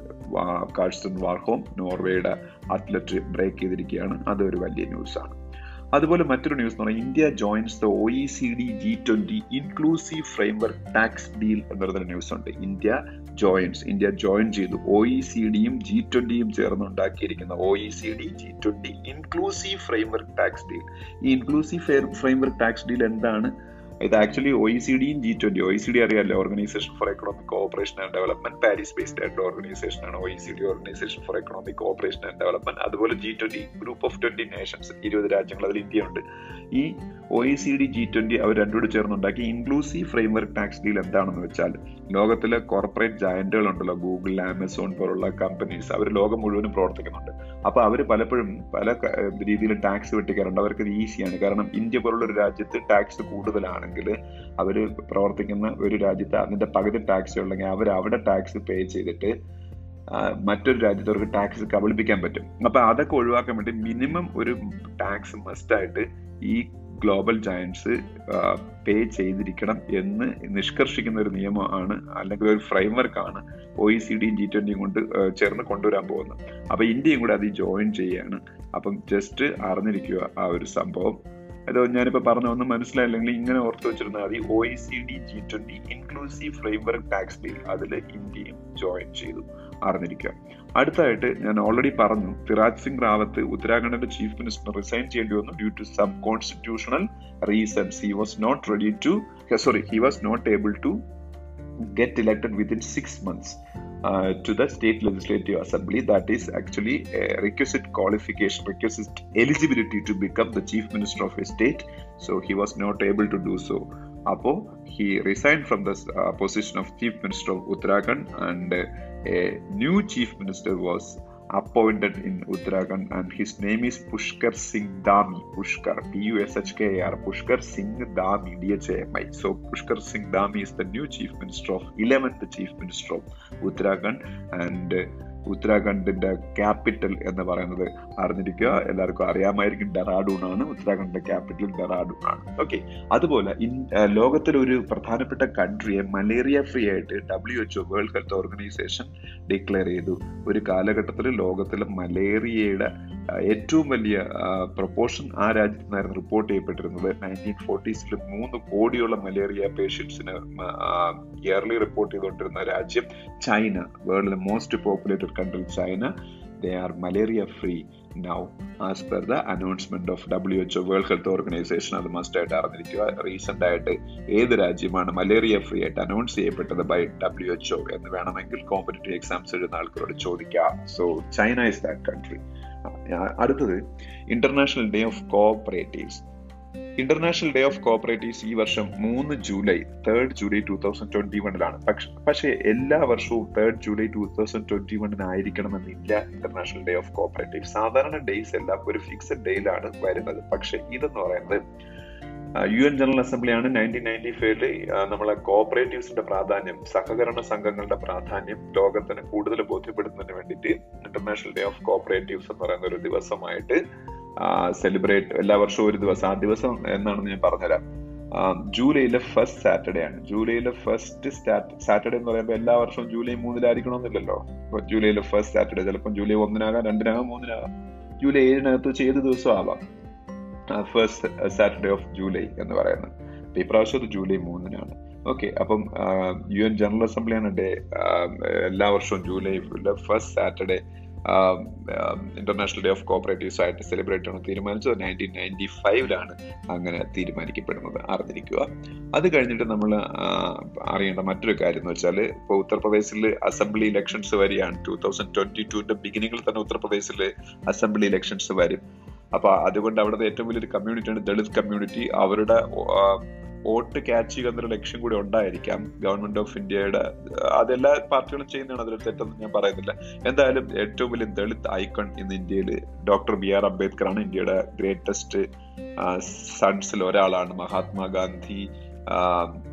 കാഴ്സൺ വാർഹോം നോർവേയുടെ അത്ലറ്റ് ബ്രേക്ക് ചെയ്തിരിക്കുകയാണ്. അതൊരു വലിയ ന്യൂസാണ്. അതുപോലെ മറ്റൊരു ന്യൂസ് എന്ന് പറഞ്ഞാൽ India joins the O E C D G twenty inclusive framework tax deal എന്നൊരു ന്യൂസ് ഉണ്ട് ഇന്ത്യ ജോയിൻസ് ഇന്ത്യ ജോയിൻ ചെയ്തു. ഒ ഇ സി ഡിയും ജി ട്വന്റിയും ചേർന്ന് ഉണ്ടാക്കിയിരിക്കുന്ന O E C D G twenty inclusive framework tax deal ഈ inclusive framework tax deal എന്താണ്? ഇത് ആക്ച്വലി ഒ ഇ സി ഡിയും G twenty O E C D അറിയാമല്ലോ organisation for economic cooperation and development Paris based ആയിട്ടുള്ള organisation ആണ് O E C D organization for economic cooperation and development അതുപോലെ G twenty group of twenty nations ഇരുപത് രാജ്യങ്ങൾ അതിൽ India ഉണ്ട്. ഈ O E C D G twenty അവർ രണ്ടുകൂടി ചേർന്നുണ്ടാക്കി ഇൻക്ലൂസീവ് ഫ്രെയിംവർക്ക് ടാക്സ് ഡീൽ എന്താണെന്ന് വെച്ചാൽ ലോകത്തിലെ കോർപ്പറേറ്റ് ജയന്റുകൾ ഉണ്ടല്ലോ ഗൂഗിൾ ആമസോൺ പോലുള്ള കമ്പനീസ് അവർ ലോകം മുഴുവനും പ്രവർത്തിക്കുന്നുണ്ട്. അപ്പൊ അവർ പലപ്പോഴും പല രീതിയിൽ ടാക്സ് വെട്ടിക്കാറുണ്ട്. അവർക്ക് ഇത് ഈസിയാണ്. കാരണം ഇന്ത്യ പോലുള്ള ഒരു രാജ്യത്ത് ടാക്സ് കൂടുതലാണെങ്കിൽ അവർ പ്രവർത്തിക്കുന്ന ഒരു രാജ്യത്ത് അതിന്റെ പകുതി ടാക്സ് ഉള്ളെങ്കിൽ അവർ അവിടെ ടാക്സ് പേ ചെയ്തിട്ട് മറ്റൊരു രാജ്യത്ത് അവർക്ക് ടാക്സ് കബളിപ്പിക്കാൻ പറ്റും. അപ്പൊ അതൊക്കെ ഒഴിവാക്കാൻ വേണ്ടി മിനിമം ഒരു ടാക്സ് മസ്റ്റായിട്ട് ഈ ഗ്ലോബൽ ജയൻസ് പേ ചെയ്തിരിക്കണം എന്ന് നിഷ്കർഷിക്കുന്ന ഒരു നിയമമാണ് അല്ലെങ്കിൽ ഒരു ഫ്രെയിംവർക്ക് ആണ് ഒ ഇ സി ഡിയും ജി ട്വന്റിയും കൊണ്ട് ചേർന്ന് കൊണ്ടുവരാൻ പോകുന്നത്. അപ്പൊ ഇന്ത്യയും കൂടെ അതിൽ ജോയിൻ ചെയ്യാണ്. അപ്പം ജസ്റ്റ് അറിഞ്ഞിരിക്കുക ആ ഒരു സംഭവം. അതോ ഞാനിപ്പോൾ പറഞ്ഞ ഒന്നും മനസ്സിലായില്ലെങ്കിൽ ഇങ്ങനെ ഓർത്ത് വെച്ചിരുന്നാൽ മതി. O E C D G twenty inclusive framework tax bill അതിൽ ഇന്ത്യയും ജോയിൻ ചെയ്തു. അറിഞ്ഞിരിക്കുക. അടുത്തായിട്ട് ഞാൻ ഓൾറെഡി പറഞ്ഞു തിരാജ് സിംഗ് റാവത്ത് ഉത്തരാഖണ്ഡിന്റെ ചീഫ് മിനിസ്റ്റർ റിസൈൻ ചെയ്യേണ്ടി വന്നു due to some constitutional reasons he was not ready to sorry he was not able to get elected within six months uh, to the state legislative assembly. That is actually a requisite qualification, requisite eligibility to become the chief minister of a state. So he was not able to do so. He resigned from the uh, position of chief minister of Uttarakhand, and uh, a new chief minister was appointed in Uttarakhand, and his name is Pushkar Singh Dhami. Pushkar, P-U-S-H-K-A-R, Pushkar Singh Dhami, D-H-A-M-I. So Pushkar Singh Dhami is the new chief minister of 11th chief minister of Uttarakhand, and uh, ഉത്തരാഖണ്ഡിന്റെ capital എന്ന് പറയുന്നത് അറിഞ്ഞിരിക്കുക. എല്ലാവർക്കും അറിയാമായിരിക്കും ഡെറാഡൂൺ ആണ്. ഉത്തരാഖണ്ഡിന്റെ capital Dehradun ആണ്. Okay അതുപോലെ ലോകത്തിലെ ഒരു പ്രധാനപ്പെട്ട കൺട്രിയെ മലേറിയ ഫ്രീ ആയിട്ട് W H O world health organization declare ചെയ്തു. ഒരു കാലഘട്ടത്തിൽ ലോകത്തിലെ മലേറിയയുടെ ഏറ്റവും വലിയ പ്രൊപ്പോർഷൻ ആ രാജ്യത്ത് നിന്നായിരുന്നു റിപ്പോർട്ട് ചെയ്യപ്പെട്ടിരുന്നത് നയന്റീൻ ഫോർട്ടീസിൽ മൂന്ന് കോടിയുള്ള മലേറിയ പേഷ്യൻസിന് ഇയർലി റിപ്പോർട്ട് ചെയ്തുകൊണ്ടിരുന്ന രാജ്യം China. വേൾഡിലെ most populated country China. They are malaria free now as per the announcement of W H O world health organization അത് മസ്റ്റ് ആയിട്ട് അറിഞ്ഞിരിക്കുക. റീസെന്റ് ആയിട്ട് ഏത് രാജ്യമാണ് മലേറിയ ഫ്രീ ആയിട്ട് അനൗൺസ് ചെയ്യപ്പെട്ടത് ബൈ ഡബ്ല്യു എച്ച്ഒ എന്ന് വേണമെങ്കിൽ കോമ്പറ്റേറ്റീവ് എക്സാംസ് എഴുതുന്ന ആൾക്കാരോട് ചോദിക്കാം. So China is that country അടുത്തത് international day of cooperatives international day of cooperatives ഈ വർഷം മൂന്ന് July third July two thousand twenty വണ്ണിലാണ് പക്ഷേ എല്ലാ വർഷവും third July two thousand twenty വണ്ണിനായിരിക്കണമെന്നില്ല international day of cooperative സാധാരണ ഡേയ്സ് എല്ലാം ഒരു ഫിക്സഡ് ഡേയിലാണ് വരുന്നത്. പക്ഷെ ഇതെന്ന് പറയുന്നത് യു എൻ ജനറൽ അസംബ്ലിയാണ് നയന്റീൻ നയന്റി ഫൈവിൽ നമ്മളെ കോഓപ്പറേറ്റീവ്സിന്റെ പ്രാധാന്യം സഹകരണ സംഘങ്ങളുടെ പ്രാധാന്യം ലോകത്തിന് കൂടുതൽ ബോധ്യപ്പെടുത്തുന്നതിന് വേണ്ടിയിട്ട് ഇന്റർനാഷണൽ ഡേ ഓഫ് കോഓപ്പറേറ്റീവ്സ് എന്ന് പറയുന്ന ഒരു ദിവസമായിട്ട് സെലിബ്രേറ്റ് എല്ലാ വർഷവും ഒരു ദിവസം. ആ ദിവസം എന്നാണെന്ന് ഞാൻ പറഞ്ഞുതരാം. ജൂലൈയിലെ ഫസ്റ്റ് സാറ്റർഡേ ആണ്. ജൂലൈയിലെ ഫസ്റ്റ് സാറ്റർഡേ എന്ന് പറയുമ്പോൾ എല്ലാ വർഷവും ജൂലൈ മൂന്നിലായിരിക്കണമെന്നില്ലല്ലോ. ഇപ്പൊ ജൂലൈയിലെ ഫസ്റ്റ് സാറ്റർഡേ ചിലപ്പോൾ ജൂലൈ ഒന്നിനാകാം രണ്ടിനാകാം മൂന്നിനാകാം. ജൂലൈ ഏഴിനകത്ത് വെച്ച് ഏത് ദിവസം ആവാം. ഫസ്റ്റ് സാറ്റർഡേ ഓഫ് ജൂലൈ എന്ന് പറയുന്നത്. അപ്പൊ ഇപ്രാവശ്യം അത് ജൂലൈ മൂന്നിനാണ്. ഓക്കെ അപ്പം യു എൻ ജനറൽ അസംബ്ലിയാണ് ഡേ എല്ലാ വർഷവും July first Saturday international day of cooperatives ആയിട്ട് സെലിബ്രേറ്റ് ചെയ്യണം തീരുമാനിച്ചത്. നയന്റീൻ നയന്റി ഫൈവിലാണ് അങ്ങനെ തീരുമാനിക്കപ്പെടുന്നത്. അറിഞ്ഞിരിക്കുക. അത് കഴിഞ്ഞിട്ട് നമ്മൾ അറിയേണ്ട മറ്റൊരു കാര്യം എന്ന് വെച്ചാൽ ഇപ്പോൾ ഉത്തർപ്രദേശിൽ അസംബ്ലി ഇലക്ഷൻസ് വരികയാണ്. ടൂ തൗസൻഡ് ട്വന്റി ടുവിന്റെ ബിഗിനിങ്ങിൽ തന്നെ ഉത്തർപ്രദേശിൽ അസംബ്ലി ഇലക്ഷൻസ് വരും. അപ്പൊ അതുകൊണ്ട് അവിടുത്തെ ഏറ്റവും വലിയൊരു കമ്മ്യൂണിറ്റിയാണ് ദളിത് കമ്മ്യൂണിറ്റി അവരുടെ വോട്ട് ക്യാച്ച് ചെയ്യുക എന്നൊരു ലക്ഷ്യം കൂടി ഉണ്ടായിരിക്കാം ഗവൺമെന്റ് ഓഫ് ഇന്ത്യയുടെ. അതെല്ലാ പാർട്ടികളും ചെയ്യുന്നതാണ് അതിൽ തെറ്റൊന്നും ഞാൻ പറയുന്നില്ല. എന്തായാലും ഏറ്റവും വലിയ ദളിത് ഐക്കൺ ഇന്ന് ഇന്ത്യയിൽ ഡോക്ടർ ബി ആർ അംബേദ്കർ ആണ് ഇന്ത്യയുടെ ഗ്രേറ്റസ്റ്റ് സൺസിൽ ഒരാളാണ് മഹാത്മാഗാന്ധി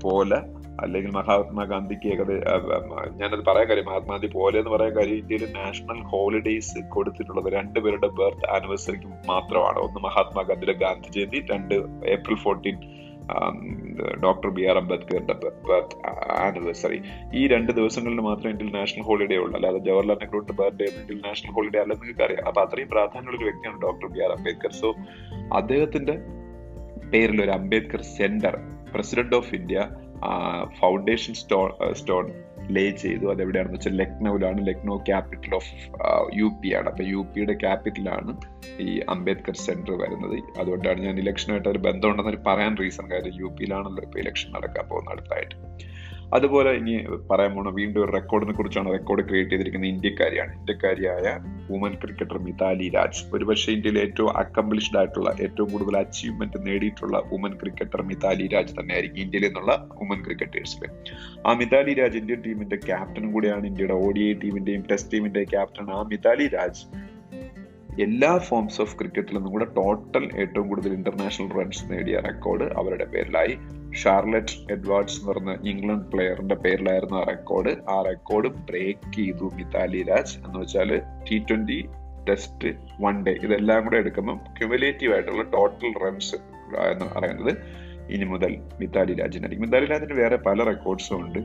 പോലെ അല്ലെങ്കിൽ മഹാത്മാഗാന്ധിക്ക് ഏകദേശം ഞാനത് പറയാൻ കാര്യം മഹാത്മാഗാന്ധി പോലെ എന്ന് പറയാൻ കാര്യം ഇന്ത്യയിൽ നാഷണൽ ഹോളിഡേയ്സ് കൊടുത്തിട്ടുള്ളത് രണ്ടുപേരുടെ ബർത്ത് ആനിവേഴ്സറിക്ക് മാത്രമാണ്. ഒന്ന് മഹാത്മാഗാന്ധിയുടെ ഗാന്ധി ജയന്തി രണ്ട് April fourteen doctor B R അംബേദ്കറിന്റെ birth anniversary. ഈ രണ്ട് ദിവസങ്ങളിൽ മാത്രമേ ഇന്ത്യയിൽ നാഷണൽ ഹോളിഡേ ഉള്ളൂ. അല്ലാതെ ജവഹർലാൽ നെഹ്റുവിന്റെ ബർത്ത്ഡേ ഇന്ത്യയിൽ നാഷണൽ ഹോളിഡേ അല്ലെന്ന് നിങ്ങൾക്ക് അറിയാം അപ്പൊ അത്രയും പ്രാധാന്യമുള്ള ഒരു വ്യക്തിയാണ് doctor B R Ambedkar. So അദ്ദേഹത്തിന്റെ പേരിൽ ഒരു Ambedkar centre president of India foundation stone stone lay ചെയ്തു. അതെവിടെയാണെന്ന് വെച്ചാൽ ലക്നൌവിലാണ് Lucknow capital of U P ആണ്. അപ്പൊ യു പിയുടെ ക്യാപിറ്റലാണ് ഈ അംബേദ്കർ സെന്റർ വരുന്നത്. അതുകൊണ്ടാണ് ഞാൻ ഇലക്ഷനുമായിട്ട് ഒരു ബന്ധമുണ്ടെന്ന് പറയാൻ റീസൺ കാര്യം യു പിയിലാണല്ലോ ഇപ്പൊ ഇലക്ഷൻ നടക്കാൻ പോകുന്ന അടുത്തായിട്ട്. അതുപോലെ ഇനി പറയാൻ പോണ വീണ്ടും ഒരു റെക്കോർഡിനെ കുറിച്ചാണ് റെക്കോർഡ് ക്രിയേറ്റ് ചെയ്തിരിക്കുന്ന ഇന്ത്യക്കാരിയാണ്. ഇന്ത്യക്കാരിയായ വുമൻ ക്രിക്കറ്റർ മിതാലി രാജ്. ഒരുപക്ഷെ ഇന്ത്യയിൽ ഏറ്റവും അക്കംപ്ലിഷ്ഡ് ആയിട്ടുള്ള ഏറ്റവും കൂടുതൽ അച്ചീവ്മെന്റ് നേടിയിട്ടുള്ള വുമൻ ക്രിക്കറ്റർ മിതാലി രാജ് തന്നെയായിരിക്കും ഇന്ത്യയിൽ നിന്നുള്ള വുമൻ ക്രിക്കറ്റേഴ്സിൽ ആ മിതാലി രാജ് ഇന്ത്യൻ ടീമിന്റെ ക്യാപ്റ്റനും കൂടിയാണ് ഇന്ത്യയുടെ ഒ ഡി ഐ ടീമിന്റെയും ടെസ്റ്റ് ടീമിന്റെയും ക്യാപ്റ്റൻ ആ മിതാലി രാജ് എല്ലാ ഫോംസ് ഓഫ് ക്രിക്കറ്റിൽ നിന്നും കൂടെ ടോട്ടൽ ഏറ്റവും കൂടുതൽ ഇന്റർനാഷണൽ റൺസ് നേടിയ റെക്കോർഡ് അവരുടെ പേരിലായി. ഷാർലറ്റ് എഡ്വാർഡ്സ് എന്ന് പറഞ്ഞ ഇംഗ്ലണ്ട് പ്ലെയറിന്റെ പേരിലായിരുന്നു ആ റെക്കോർഡ് ആ റെക്കോർഡ് ബ്രേക്ക് ചെയ്തു മിതാലി രാജ്. എന്ന് വെച്ചാൽ T twenty test one day ഇതെല്ലാം കൂടെ എടുക്കുമ്പോൾ ക്യുമുലേറ്റീവ് ആയിട്ടുള്ള ടോട്ടൽ റൺസ് എന്ന് പറയുന്നത് ഇനി മുതൽ മിതാലി രാജിനായിരിക്കും. മിതാലി രാജിന് വേറെ പല റെക്കോർഡ്സും ഉണ്ട്.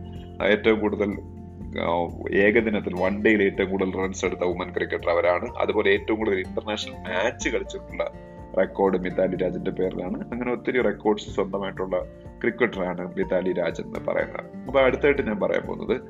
ഏറ്റവും കൂടുതൽ ഏകദിനത്തിൽ വൺ ഡേയിൽ ഏറ്റവും കൂടുതൽ റൺസ് എടുത്ത വുമൻ ക്രിക്കറ്റർ അവരാണ്. അതുപോലെ ഏറ്റവും കൂടുതൽ ഇന്റർനാഷണൽ മാച്ച് കളിച്ചിട്ടുള്ള റെക്കോർഡ് മിതാലി രാജന്റെ പേരിലാണ്. അങ്ങനെ ഒത്തിരി റെക്കോർഡ്സ് സ്വന്തമായിട്ടുള്ള ക്രിക്കറ്ററാണ് മിതാലി രാജ് എന്ന് പറയുന്നത്. അപ്പൊ അടുത്തായിട്ട് ഞാൻ പറയാൻ പോകുന്നത്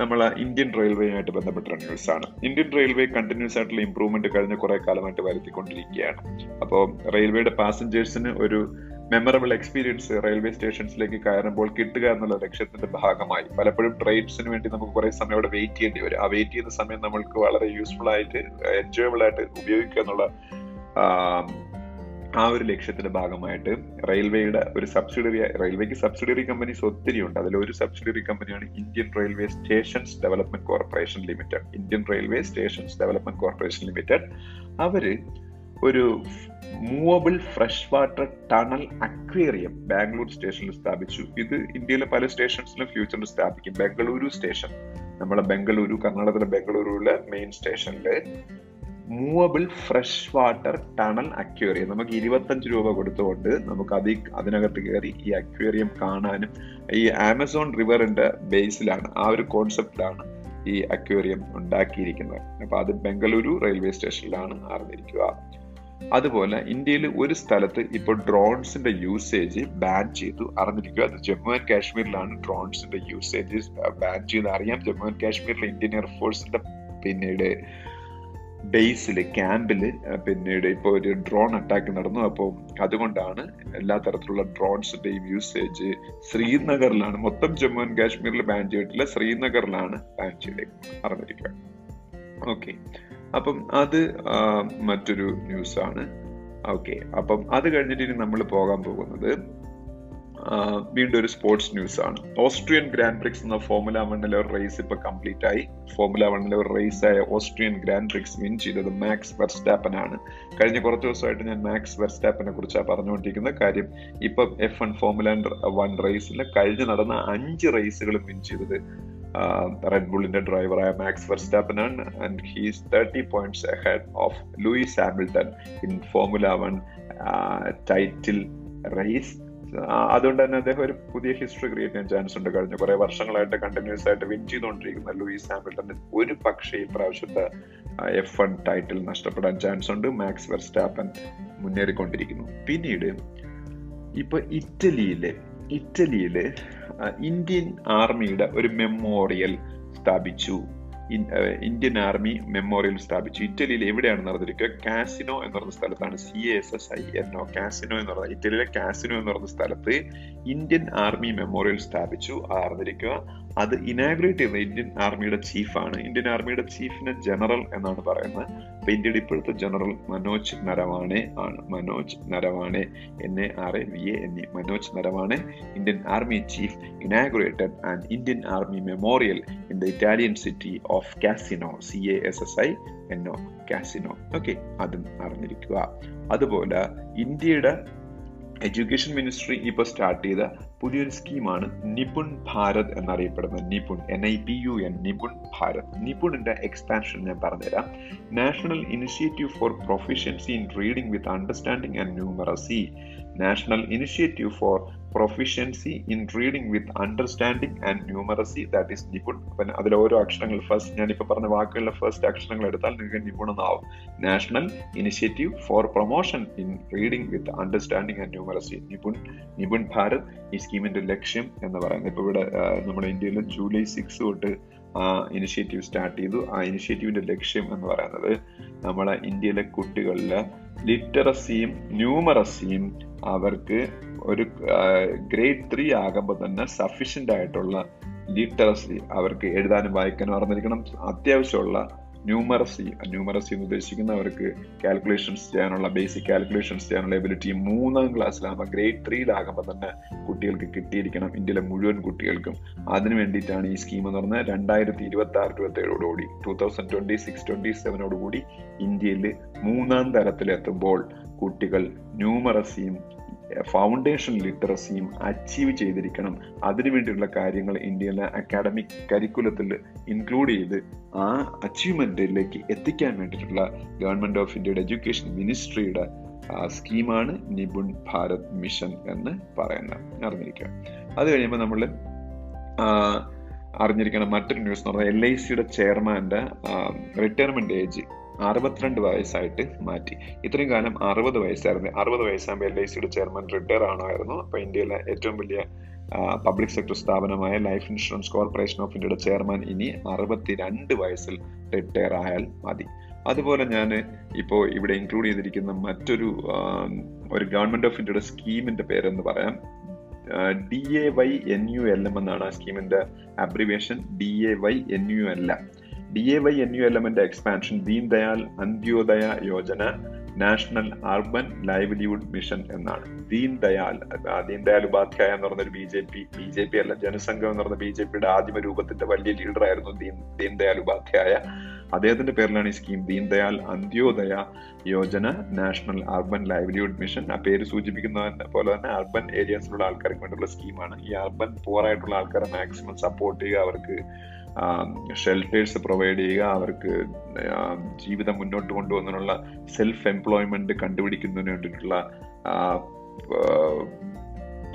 നമ്മൾ ഇന്ത്യൻ റെയിൽവേയുമായിട്ട് ബന്ധപ്പെട്ട ന്യൂസ് ആണ്. ഇന്ത്യൻ റെയിൽവേ കണ്ടിന്യൂസ് ആയിട്ടുള്ള ഇംപ്രൂവ്മെന്റ് കഴിഞ്ഞ കുറെ കാലമായിട്ട് വരുത്തിക്കൊണ്ടിരിക്കുകയാണ്. അപ്പോൾ റെയിൽവേയുടെ പാസഞ്ചേഴ്സിന് ഒരു മെമ്മറബിൾ എക്സ്പീരിയൻസ് റെയിൽവേ സ്റ്റേഷൻസിലേക്ക് കയറുമ്പോൾ കിട്ടുക എന്നുള്ള ലക്ഷ്യത്തിന്റെ ഭാഗമായി. പലപ്പോഴും ട്രെയിൻസിന് വേണ്ടി നമുക്ക് കുറെ സമയം അവിടെ വെയിറ്റ് ചെയ്യേണ്ടി വരും. ആ വെയിറ്റ് ചെയ്യുന്ന സമയം നമ്മൾക്ക് വളരെ യൂസ്ഫുൾ ആയിട്ട് എൻജോയബിൾ ആയിട്ട് ഉപയോഗിക്കുക എന്നുള്ള ആ ഒരു ലക്ഷ്യത്തിന്റെ ഭാഗമായിട്ട് റെയിൽവേയുടെ ഒരു സബ്സിഡറി റെയിൽവേക്ക് സബ്സിഡറി കമ്പനീസ് ഒത്തിരി ഉണ്ട്. അതിൽ ഒരു സബ്സിഡറി കമ്പനിയാണ് Indian railway stations development corporation limited. Indian railway stations development corporation limited. അവർ ഒരു movable fresh water tunnel aquarium Bangalore സ്റ്റേഷനിൽ സ്ഥാപിച്ചു. ഇത് ഇന്ത്യയിലെ പല സ്റ്റേഷൻസിലും ഫ്യൂച്ചറിൽ സ്ഥാപിക്കും. ബംഗളൂരു സ്റ്റേഷൻ നമ്മളെ ബംഗളൂരു കർണാടകത്തിലെ ബംഗളൂരുവിലെ മെയിൻ സ്റ്റേഷനിൽ movable fresh water tunnel aquarium. നമുക്ക് ഇരുപത്തഞ്ച് രൂപ കൊടുത്തുകൊണ്ട് നമുക്ക് അതി അതിനകത്ത് കയറി ഈ അക്വേറിയം കാണാനും ഈ ആമസോൺ റിവറിന്റെ ബേസിലാണ് ആ ഒരു കോൺസെപ്റ്റിലാണ് ഈ അക്വേറിയം ഉണ്ടാക്കിയിരിക്കുന്നത്. അപ്പൊ അത് ബംഗളൂരു റെയിൽവേ സ്റ്റേഷനിലാണ് അറിഞ്ഞിരിക്കുക അതുപോലെ ഇന്ത്യയിൽ ഒരു സ്ഥലത്ത് ഇപ്പോൾ ഡ്രോൺസിന്റെ യൂസേജ് ബാൻ ചെയ്തു അറിഞ്ഞിരിക്കുക. അത് ജമ്മു ആൻഡ് കാശ്മീരിലാണ് ഡ്രോൺസിന്റെ യൂസേജ് ബാൻ ചെയ്ത് അറിയാം ജമ്മു ആൻഡ് കാശ്മീരിലെ ഇന്ത്യൻ എയർഫോഴ്സിന്റെ പിന്നീട് ബേസിൽ ക്യാമ്പിൽ പിന്നീട് ഇപ്പോൾ ഒരു ഡ്രോൺ അറ്റാക്ക് നടന്നു. അപ്പോൾ അതുകൊണ്ടാണ് എല്ലാ തരത്തിലുള്ള ഡ്രോൺസിന്റെയും യൂസേജ് ശ്രീനഗറിലാണ്. മൊത്തം ജമ്മു ആൻഡ് കാശ്മീരിൽ ബാൻ ചെയ്തിട്ടില്ല. ശ്രീനഗറിലാണ് ബാൻ ചെയ്തേക്കുന്നത്. അറിഞ്ഞിരിക്കുക ഓക്കെ അപ്പം അത് മറ്റൊരു ന്യൂസാണ്. ഓക്കെ അപ്പം അത് കഴിഞ്ഞിട്ട് ഇനി നമ്മൾ പോകാൻ പോകുന്നത് വീണ്ടും ഒരു സ്പോർട്സ് ന്യൂസ് ആണ്. ഓസ്ട്രിയൻ ഗ്രാൻഡ് പ്രിക്സ് എന്ന ഫോർമുല വണ്ണിലെ ഒരു റേസ് ഇപ്പൊ കംപ്ലീറ്റ് ആയി. ഫോർമുല വണ്ണിലെ ഒരു റേസ് ആയ ഓസ്ട്രിയൻ ഗ്രാൻഡ് പ്രിക്സ് വിൻ ചെയ്തത് മാക്സ് വെർസ്റ്റാപ്പൻ ആണ്. കഴിഞ്ഞ കുറച്ച് ദിവസമായിട്ട് ഞാൻ മാക്സ് വെർസ്റ്റാപ്പനെ കുറിച്ചാണ് പറഞ്ഞുകൊണ്ടിരിക്കുന്ന കാര്യം ഇപ്പൊ എഫ് വൺ ഫോർമുല വൺ റേസിൽ കഴിഞ്ഞ് നടന്ന അഞ്ച് റേസുകളും വിൻ ചെയ്തത് റെഡ് ബുള്ളിന്റെ ഡ്രൈവറായ മാക്സ് വെർസ്റ്റാപ്പൻ ആണ്. And he's thirty points head of Lewis Hamilton in formula one title race അതുകൊണ്ട് തന്നെ അദ്ദേഹം ഒരു പുതിയ ഹിസ്റ്ററി ക്രിയേറ്റ് ചെയ്യാൻ ചാൻസ് ഉണ്ട്. കഴിഞ്ഞ കുറെ വർഷങ്ങളായിട്ട് കണ്ടിന്യൂസ് ആയിട്ട് വിൻ ചെയ്തുകൊണ്ടിരിക്കുന്ന ലൂയിസ് ഹാമിൽട്ടന് ഒരു പക്ഷേ ഇപ്രാവശ്യത്തെ എഫ് വൺ ടൈറ്റിൽ നഷ്ടപ്പെടാൻ ചാൻസ് ഉണ്ട്. മാക്സ് വെർസ്റ്റാപ്പൻ മുന്നേറിക്കൊണ്ടിരിക്കുന്നു. പിന്നീട് ഇപ്പൊ ഇറ്റലിയിലെ ഇറ്റലിയിലെ ഇന്ത്യൻ ആർമിയുടെ ഒരു മെമ്മോറിയൽ സ്ഥാപിച്ചു. ഇന്ത്യൻ ആർമി മെമ്മോറിയൽ സ്ഥാപിച്ചു. ഇറ്റലിയിൽ എവിടെയാണ് നടന്നിരിക്കുക? കാസിനോ എന്ന് പറഞ്ഞ സ്ഥലത്താണ്. C S S I N O Cassino എന്ന് പറഞ്ഞ ഇറ്റലിയിലെ കാസിനോ എന്ന് പറഞ്ഞ സ്ഥലത്ത് ഇന്ത്യൻ ആർമി മെമ്മോറിയൽ സ്ഥാപിച്ചു. അറിഞ്ഞിരിക്കുക അത് ഇനാഗ്രേറ്റ് ചെയ്യുന്ന ഇന്ത്യൻ ആർമിയുടെ ചീഫാണ് ഇന്ത്യൻ ആർമിയുടെ ചീഫിനെ ജനറൽ എന്നാണ് പറയുന്നത്. അപ്പൊ ഇന്ത്യയുടെ ഇപ്പോഴത്തെ ജനറൽ മനോജ് നരവാണെ ആണ്. Manoj Naravane N A R A V A E Manoj Naravane Indian army chief inaugurated and Indian army memorial in the Italian city of Cassino C A S S I N O Cassino okay അതും അറിഞ്ഞിരിക്കുക. അതുപോലെ ഇന്ത്യയുടെ education ministry ഇപ്പോൾ start ചെയ്ത പുതിയൊരു സ്കീമാണ് നിപുൺ ഭാരത് എന്നറിയപ്പെടുന്നത് Nipun N I P U N Nipun Bharat. നിപുണിന്റെ expansion ഞാൻ പറഞ്ഞുതരാം. National initiative for proficiency in reading with understanding and numeracy national initiative for proficiency in reading with understanding and numeracy that is Nipun അപ്പം അതിൽ ഓരോ അക്ഷരങ്ങൾ first ഞാനിപ്പോൾ പറഞ്ഞ വാക്കുകളിലെ first അക്ഷരങ്ങൾ എടുത്താൽ നിങ്ങൾക്ക് നിപുണെന്നാവും national initiative for promotion in reading with understanding and numeracy Nipun Nipun Bharat ഈ സ്കീമിന്റെ ലക്ഷ്യം എന്ന് പറയുന്നത്. ഇപ്പോൾ ഇവിടെ നമ്മുടെ ഇന്ത്യയിൽ ജൂലൈ സിക്സ് തൊട്ട് ആ ഇനിഷ്യേറ്റീവ് സ്റ്റാർട്ട് ചെയ്തു. ആ ഇനിഷ്യേറ്റീവിന്റെ ലക്ഷ്യം എന്ന് പറയുന്നത് നമ്മളെ ഇന്ത്യയിലെ കുട്ടികളിലെ ലിറ്ററസിയും ന്യൂമറസിയും അവർക്ക് ഒരു ഗ്രേഡ് ത്രീ ആകുമ്പോൾ തന്നെ സഫീഷ്യന്റ് ആയിട്ടുള്ള ലിറ്ററസി അവർക്ക് എഴുതാനും വായിക്കാനും അറിഞ്ഞിരിക്കണം. അത്യാവശ്യമുള്ള ന്യൂമറസി ന്യൂമറസി എന്ന് ഉദ്ദേശിക്കുന്ന അവർക്ക് കാൽക്കുലേഷൻസ് ചെയ്യാനുള്ള ബേസിക് കാൽക്കുലേഷൻസ് ചെയ്യാനുള്ള എബിലിറ്റി മൂന്നാം ക്ലാസ്സിലാകുമ്പോൾ ഗ്രേഡ് ത്രീയിലാകുമ്പോൾ തന്നെ കുട്ടികൾക്ക് കിട്ടിയിരിക്കണം ഇന്ത്യയിലെ മുഴുവൻ കുട്ടികൾക്കും. അതിനു വേണ്ടിയിട്ടാണ് ഈ സ്കീം എന്ന് പറഞ്ഞാൽ രണ്ടായിരത്തി ഇരുപത്തി ആറ് ഇരുപത്തി ഏഴോടുകൂടി two thousand twenty six twenty സെവനോടുകൂടി ഇന്ത്യയിൽ മൂന്നാം തരത്തിലെത്തുമ്പോൾ കുട്ടികൾ ന്യൂമറസിയും ഫൗണ്ടേഷൻ ലിറ്ററസിയും അച്ചീവ് ചെയ്തിരിക്കണം. അതിനുവേണ്ടിയുള്ള കാര്യങ്ങൾ ഇന്ത്യയിലെ അക്കാഡമിക് കരിക്കുലത്തിൽ ഇൻക്ലൂഡ് ചെയ്ത് ആ അച്ചീവ്മെന്റിലേക്ക് എത്തിക്കാൻ വേണ്ടിയിട്ടുള്ള ഗവൺമെന്റ് ഓഫ് ഇന്ത്യയുടെ എഡ്യൂക്കേഷൻ മിനിസ്ട്രിയുടെ സ്കീമാണ് നിപുൺ ഭാരത് മിഷൻ എന്ന് പറയുന്നത്. അറിഞ്ഞിരിക്കുക. അത് കഴിയുമ്പോൾ നമ്മൾ അറിഞ്ഞിരിക്കണം. മറ്റൊരു ന്യൂസ് എന്ന് പറഞ്ഞാൽ എൽ ഐ സിയുടെ ചെയർമാന്റെ റിട്ടയർമെന്റ് ഏജ് അറുപത്തിരണ്ട് വയസ്സായിട്ട് മാറ്റി. ഇത്രയും കാലം അറുപത് വയസ്സായിരുന്നു. അറുപത് വയസ്സാകുമ്പോൾ എൽ ഐ സിയുടെ ചെയർമാൻ റിട്ടയർ ആണായിരുന്നു. അപ്പൊ ഇന്ത്യയിലെ ഏറ്റവും വലിയ പബ്ലിക് സെക്ടർ സ്ഥാപനമായ ലൈഫ് ഇൻഷുറൻസ് കോർപ്പറേഷൻ ഓഫ് ഇന്ത്യയുടെ ചെയർമാൻ ഇനി അറുപത്തിരണ്ട് വയസ്സിൽ റിട്ടയർ ആയാൽ മതി. അതുപോലെ ഞാൻ ഇപ്പോൾ ഇവിടെ ഇൻക്ലൂഡ് ചെയ്തിരിക്കുന്ന മറ്റൊരു ഒരു ഗവൺമെന്റ് ഓഫ് ഇന്ത്യയുടെ സ്കീമിന്റെ പേരെന്ന് പറയാം. D A Y N U L M എന്നാണ് ആ സ്കീമിന്റെ abbreviation D A Y N U L M D A Y N U L expansion Deen Dayal Antyodaya Yojana national urban livelihood mission എന്നാണ്. ദീൻ ദയാൽ ദീൻ ദയാൽ ഉപാധ്യായ എന്ന് പറഞ്ഞൊരു B J P B J P അല്ല ജനസംഘം എന്ന് പറഞ്ഞ B J പിയുടെ ആദിമ രൂപത്തിന്റെ വലിയ ലീഡർ ആയിരുന്നു ദീൻ ദീൻ ദയാൽ ഉപാധ്യായ. അദ്ദേഹത്തിന്റെ പേരിലാണ് ഈ scheme Deen Dayal Antyodaya Yojana national urban livelihood mission. ആ പേര് സൂചിപ്പിക്കുന്ന പോലെ തന്നെ അർബൻ ഏരിയാസിലുള്ള ആൾക്കാർക്ക് വേണ്ടിയുള്ള സ്കീമാണ് ഈ അർബൻ പോർ ആയിട്ടുള്ള ആൾക്കാരെ മാക്സിമം സപ്പോർട്ട് ചെയ്യുക അവർക്ക് ഷെൽട്ടേഴ്സ് പ്രൊവൈഡ് ചെയ്യുക അവർക്ക് ജീവിതം മുന്നോട്ട് കൊണ്ടുപോകുന്നതിനുള്ള സെൽഫ് എംപ്ലോയ്മെന്റ് കണ്ടുപിടിക്കുന്നതിന് വേണ്ടിയിട്ടുള്ള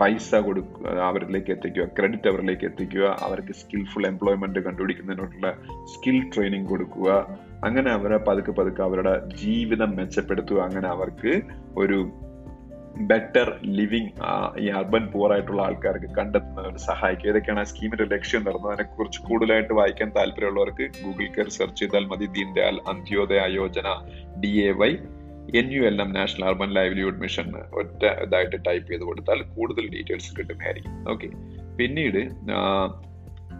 പൈസ കൊടുക്കുക അവരിലേക്ക് എത്തിക്കുക ക്രെഡിറ്റ് അവരിലേക്ക് എത്തിക്കുക അവർക്ക് സ്കിൽഫുൾ എംപ്ലോയ്മെന്റ് കണ്ടുപിടിക്കുന്നതിനുള്ള സ്കിൽ ട്രെയിനിങ് കൊടുക്കുക. അങ്ങനെ അവരെ പതുക്കെ പതുക്കെ അവരുടെ ജീവിതം മെച്ചപ്പെടുത്തുക. അങ്ങനെ അവർക്ക് ഒരു ബെറ്റർ ലിവിങ് ഈ അർബൻ പൂർ ആയിട്ടുള്ള ആൾക്കാർക്ക് കണ്ടെത്തുന്നതിന് സഹായിക്കും. ഏതൊക്കെയാണ് ആ സ്കീമിന്റെ ലക്ഷ്യം നടന്നത്. അതിനെ കുറിച്ച് കൂടുതലായിട്ട് വായിക്കാൻ താല്പര്യമുള്ളവർക്ക് ഗൂഗിൾ കയറി സെർച്ച് ചെയ്താൽ മതി. Deen Dayal Antyodaya Yojana D A Y N U L M national urban livelihood mission ഒറ്റ ഇതായിട്ട് ടൈപ്പ് ചെയ്ത് കൊടുത്താൽ കൂടുതൽ ഡീറ്റെയിൽസ് കിട്ടുന്നതായിരിക്കും ഓക്കെ പിന്നീട്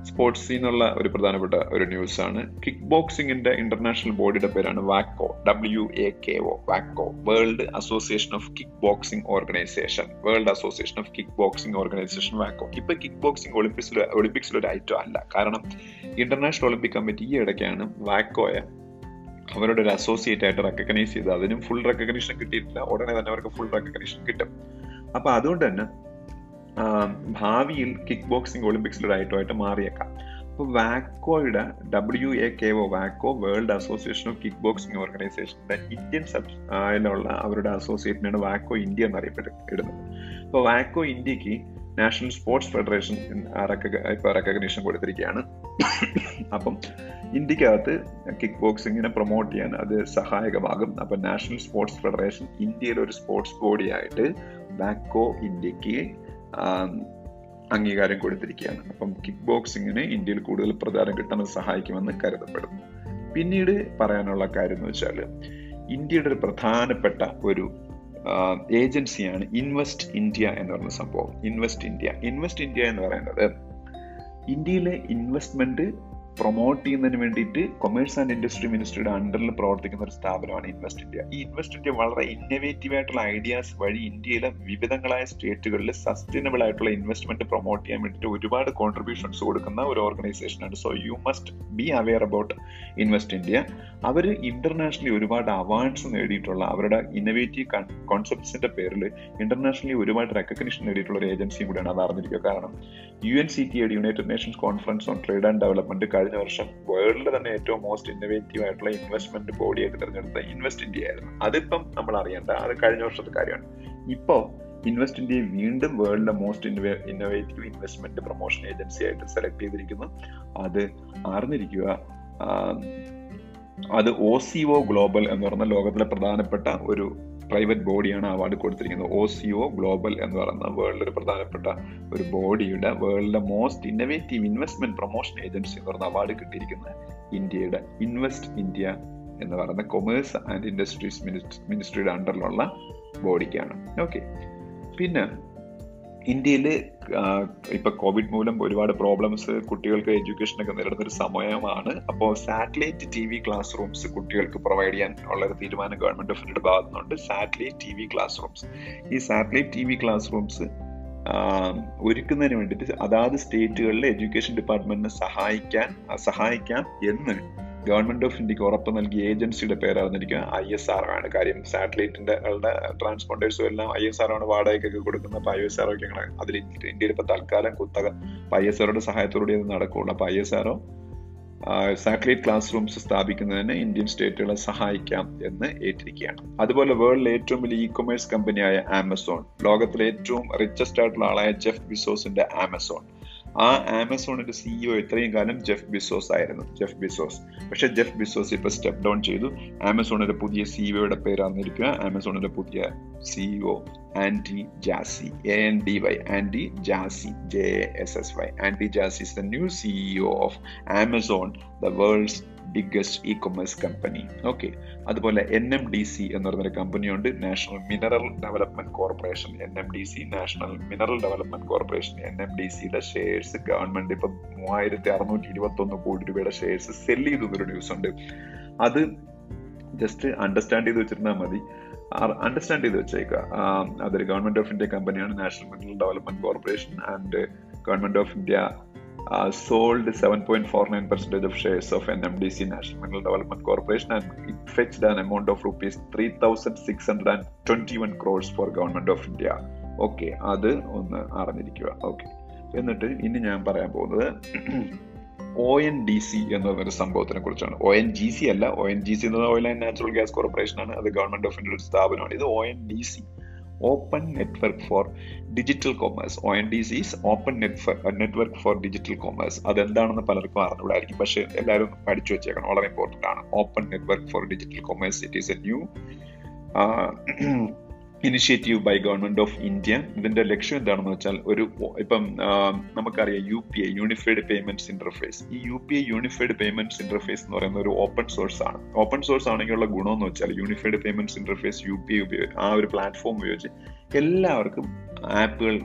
സ്പോർട്സിൽ സീനുള്ള ഒരു പ്രധാനപ്പെട്ട ഒരു ന്യൂസ് ആണ് കിക്ക് ബോക്സിംഗിന്റെ ഇന്റർനാഷണൽ ബോഡിയുടെ പേരാണ് വാക്കോ ഡബ്ല്യു എ കെ ഒ വാക്കോ world association of kick boxing organisation world association of kick boxing organisation വാക്കോ. ഇപ്പൊ കിക്ക് ബോക്സിംഗ് ഒളിമ്പിക്സിൽ ഒളിമ്പിക്സിൽ ഒരു ഐറ്റം അല്ല. കാരണം ഇന്റർനാഷണൽ ഒളിമ്പിക് കമ്മിറ്റി ഈ ഇടയ്ക്കാണ് വാക്കോയെ അവരുടെ ഒരു അസോസിയേറ്റ് ആയിട്ട് റെക്കഗ്നൈസ് ചെയ്ത് അതിനും ഫുൾ റെക്കഗ്നീഷൻ കിട്ടിയിട്ടില്ല. ഉടനെ തന്നെ അവർക്ക് ഫുൾ റെക്കഗ്നീഷൻ കിട്ടും. അപ്പൊ അതുകൊണ്ട് തന്നെ ഭാവിയിൽ കിക്ക് ബോക്സിംഗ് ഒളിമ്പിക്സിൽ ഒരു ഐറ്റമായിട്ട് മാറിയേക്കാം. അപ്പോൾ വാക്കോയുടെ W A K O വാക്കോ world association of kick boxing ഓർഗനൈസേഷന്റെ ഇന്ത്യൻ സബ് അതിലുള്ള അവരുടെ അസോസിയേറ്റിനാണ് വാക്കോ ഇന്ത്യ എന്നറിയപ്പെടുന്നത് അപ്പോൾ വാക്കോ ഇന്ത്യയ്ക്ക് നാഷണൽ സ്പോർട്സ് ഫെഡറേഷൻ ഇപ്പോൾ റെക്കഗ്നീഷൻ കൊടുത്തിരിക്കുകയാണ്. അപ്പം ഇന്ത്യക്കകത്ത് കിക്ക് ബോക്സിങ്ങിനെ പ്രൊമോട്ട് ചെയ്യാൻ അത് സഹായകമാകും. അപ്പം നാഷണൽ സ്പോർട്സ് ഫെഡറേഷൻ ഇന്ത്യയിലെ ഒരു സ്പോർട്സ് ബോഡിയായിട്ട് വാക്കോ ഇന്ത്യയ്ക്ക് അംഗീകാരം കൊടുത്തിരിക്കുകയാണ്. അപ്പം കിക്ക് ബോക്സിങ്ങിന് ഇന്ത്യയിൽ കൂടുതൽ പ്രചാരം കിട്ടാൻ സഹായിക്കുമെന്ന് കരുതപ്പെടുന്നു. പിന്നീട് പറയാനുള്ള കാര്യം എന്ന് വെച്ചാൽ ഇന്ത്യയുടെ ഒരു പ്രധാനപ്പെട്ട ഒരു ഏജൻസിയാണ് ഇൻവെസ്റ്റ് ഇന്ത്യ എന്ന് പറയുന്ന സംഭവം. ഇൻവെസ്റ്റ് ഇന്ത്യ ഇൻവെസ്റ്റ് ഇന്ത്യ എന്ന് പറയുന്നത് ഇന്ത്യയിലെ ഇൻവെസ്റ്റ്മെന്റ് പ്രൊമോട്ട് ചെയ്യുന്നതിന് വേണ്ടിയിട്ട് കൊമേഴ്സ് ആൻഡ് ഇൻഡസ്ട്രി മിനിസ്ട്രിയുടെ അണ്ടറിൽ പ്രവർത്തിക്കുന്ന ഒരു സ്ഥാപനമാണ് ഇൻവെസ്റ്റ് ഇന്ത്യ ഈ ഇൻവെസ്റ്റ് ഇന്ത്യ വളരെ ഇന്നവേറ്റീവ് ആയിട്ടുള്ള ഐഡിയാസ് വഴി ഇന്ത്യയിലെ വിവിധങ്ങളായ സ്റ്റേറ്റുകളിൽ സസ്റ്റൈനബിൾ ആയിട്ടുള്ള ഇൻവെസ്റ്റ്മെന്റ് പ്രൊമോട്ട് ചെയ്യാൻ വേണ്ടിയിട്ട് ഒരുപാട് കോൺട്രിബ്യൂഷൻസ് കൊടുക്കുന്ന ഒരു ഓർഗനൈസേഷൻ ആണ്. So you must be aware about invest India our internationally ഒരുപാട് അവാർഡ്സ് നേടിയിട്ടുള്ള അവരുടെ ഇന്നവേറ്റീവ് കോൺസെപ്റ്റ്സിന്റെ പേരിൽ ഇന്റർനാഷണലി ഒരുപാട് റെക്കഗ്നിഷൻ നേടിയിട്ടുള്ള ഒരു ഏജൻസിയും കൂടിയാണ്. അത് അറിഞ്ഞിരിക്കുക കാരണം U N C T united nations conference on trade and development കഴിഞ്ഞ വർഷം വേൾഡിലെ തന്നെ ഏറ്റവും മോസ്റ്റ് ഇന്നവേറ്റീവ് ആയിട്ടുള്ള ഇൻവെസ്റ്റ്മെന്റ് ബോഡിയായിട്ട് തിരഞ്ഞെടുത്ത ഇൻവെസ്റ്റ് ഇന്ത്യ ആയിരുന്നു. അതിപ്പം നമ്മൾ അറിയേണ്ട അത് കഴിഞ്ഞ വർഷത്തെ കാര്യമാണ്. ഇപ്പോ ഇൻവെസ്റ്റ് ഇന്ത്യയെ വീണ്ടും വേൾഡിലെ most innovative investment promotion agency ആയിട്ട് സെലക്ട് ചെയ്തിരിക്കുന്നു. അത് അറിഞ്ഞിരിക്കുക അത് ഒ ഗ്ലോബൽ എന്ന് പറഞ്ഞ ലോകത്തിലെ പ്രധാനപ്പെട്ട ഒരു പ്രൈവറ്റ് ബോഡിയാണ് അവാർഡ് കൊടുത്തിരിക്കുന്നത്. ഒ സി ഒ ഗ്ലോബൽ എന്ന് പറയുന്ന വേൾഡിലെ ഒരു പ്രധാനപ്പെട്ട ഒരു ബോഡിയുടെ വേൾഡിലെ most innovative investment promotion agency എന്ന് പറയുന്ന അവാർഡ് കിട്ടിയിരിക്കുന്നത് ഇന്ത്യയുടെ ഇൻവെസ്റ്റ് ഇന്ത്യ എന്ന് പറയുന്ന കൊമേഴ്സ് ആൻഡ് ഇൻഡസ്ട്രീസ് മിനിസ്ട്രിയുടെ അണ്ടറിലുള്ള ബോഡിക്കാണ് ഓക്കെ പിന്നെ ഇന്ത്യയിൽ ഇപ്പൊ കോവിഡ് മൂലം ഒരുപാട് പ്രോബ്ലംസ് കുട്ടികൾക്ക് എഡ്യൂക്കേഷൻ ഒക്കെ നേരിടുന്ന ഒരു സമയമാണ്. അപ്പോൾ satellite T V class rooms കുട്ടികൾക്ക് പ്രൊവൈഡ് ചെയ്യാൻ ഉള്ള ഒരു തീരുമാനം ഗവൺമെന്റ് ഓഫ് ഇന്ത്യയുടെ ഭാഗത്തുനിന്നുണ്ട് satellite T V class rooms ഈ satellite T V class rooms ഒരുക്കുന്നതിന് വേണ്ടിയിട്ട് അതാത് സ്റ്റേറ്റുകളിലെ എഡ്യൂക്കേഷൻ ഡിപ്പാർട്ട്മെന്റിനെ സഹായിക്കാൻ സഹായിക്കാം എന്ന് ഗവൺമെന്റ് ഓഫ് ഇന്ത്യയ്ക്ക് ഉറപ്പ് നൽകിയ ഏജൻസിയുടെ പേര് അറിഞ്ഞിരിക്കുക ഐ എസ് ആർ ആണ്. കാര്യം സാറ്റലൈറ്റിന്റെ ട്രാൻസ്പോണ്ടേഴ്സും എല്ലാം ഐ എസ് ആർ ആണ് വാടകയ്ക്കൊക്കെ കൊടുക്കുന്നത് അപ്പൊ ഐ എസ് ആർ ഒക്കെ അതിൽ ഇന്ത്യയിൽ ഇപ്പൊ തൽക്കാലം കുത്തക ഐ എസ് ആറുടെ സഹായത്തോടെ ഇത് അപ്പൊ I S R O satellite class rooms സ്ഥാപിക്കുന്നതിന് ഇന്ത്യൻ സ്റ്റേറ്റുകളെ സഹായിക്കാം എന്ന് ഏറ്റിരിക്കുകയാണ്. അതുപോലെ വേൾഡിലെ ഏറ്റവും വലിയ ഇ കൊമേഴ്സ് കമ്പനിയായ ആമസോൺ ലോകത്തിലെ ഏറ്റവും റിച്ചസ്റ്റ് ആയിട്ടുള്ള ആളായ ജെഫ് ബിസോസിന്റെ ആമസോൺ. ആ ആമസോണിന്റെ സിഇഒ ഇത്രയും കാലം ജെഫ് ബിസോസ് ആയിരുന്നു. Jeff Bezos. പക്ഷെ ജെഫ് ബിസോസ് ഇപ്പൊ സ്റ്റെപ്പ് ഡൗൺ ചെയ്തു. ആമസോണിന്റെ പുതിയ സിഇഒയുടെ പേരാന്നിരിക്കുക. ആമസോണിന്റെ പുതിയ CEO Andy Jassy. A N D Y Andy Jassy J S S Y Andy Jassy is the new CEO of Amazon the world's biggest e-commerce company okay അതുപോലെ N M D C എന്ന് പറഞ്ഞൊരു കമ്പനിയുണ്ട് national mineral development corporation N M D C national mineral development corporation N M D സിയുടെ shares government ഇപ്പൊ മൂവായിരത്തി അറുന്നൂറ്റി ഇരുപത്തി ഒന്ന് കോടി രൂപയുടെ ഷെയർസ് സെൽ ചെയ്തു എന്നൊരു ന്യൂസ് ഉണ്ട്. അത് ജസ്റ്റ് അണ്ടർസ്റ്റാൻഡ് ചെയ്ത് വെച്ചിരുന്നാൽ മതി. അണ്ടർസ്റ്റാൻഡ് ചെയ്ത് വെച്ചേക്കുക അതൊരു ഗവൺമെന്റ് ഓഫ് ഇന്ത്യ കമ്പനിയാണ് national mineral development corporation and government of India uh, sold 7.49% of shares of NMDC National Mineral Development Corporation and it fetched an amount of rupees 3,621 crores for government of India okay അത് ഒന്ന് അറിഞ്ഞിരിക്കുക. Okay എന്നിട്ട് ഇനി ഞാൻ പറയാൻ പോകുന്നത് O N D C എന്ന് പറയുന്ന സംഭവത്തിനെ കുറിച്ചാണ്. ഒ എൻ ജി സി അല്ല. ഒ എൻ ജി സി എന്നത് oil and natural gas corporation ആണ്. അത് ഗവൺമെന്റ് ഓഫ് ഇന്ത്യയുടെ സ്ഥാപനമാണ്. ഇത് O N D C open network for digital commerce O N D Cs open network for digital commerce അതെന്താണെന്ന് പലർക്കും അറിഞ്ഞുകൂടായിരിക്കും. പക്ഷെ എല്ലാവരും പഠിച്ചു വെച്ചേക്കണം. വളരെ ഇമ്പോർട്ടന്റ് ആണ്. Open network for digital commerce it is a new initiative by government of India ഇതിന്റെ ലക്ഷ്യം എന്താണെന്ന് വെച്ചാൽ ഒരു ഇപ്പം നമുക്കറിയാം U P I unified payments interface ഈ U P I unified payments interface എന്ന് പറയുന്ന ഒരു ഓപ്പൺ സോഴ്സ് ആണ്. ഓപ്പൺ സോഴ്സ് ആണെങ്കിലുള്ള ഗുണം എന്ന് വെച്ചാൽ unified payments interface U P I ആ ഒരു പ്ലാറ്റ്ഫോം ഉപയോഗിച്ച് എല്ലാവർക്കും ആപ്പുകൾ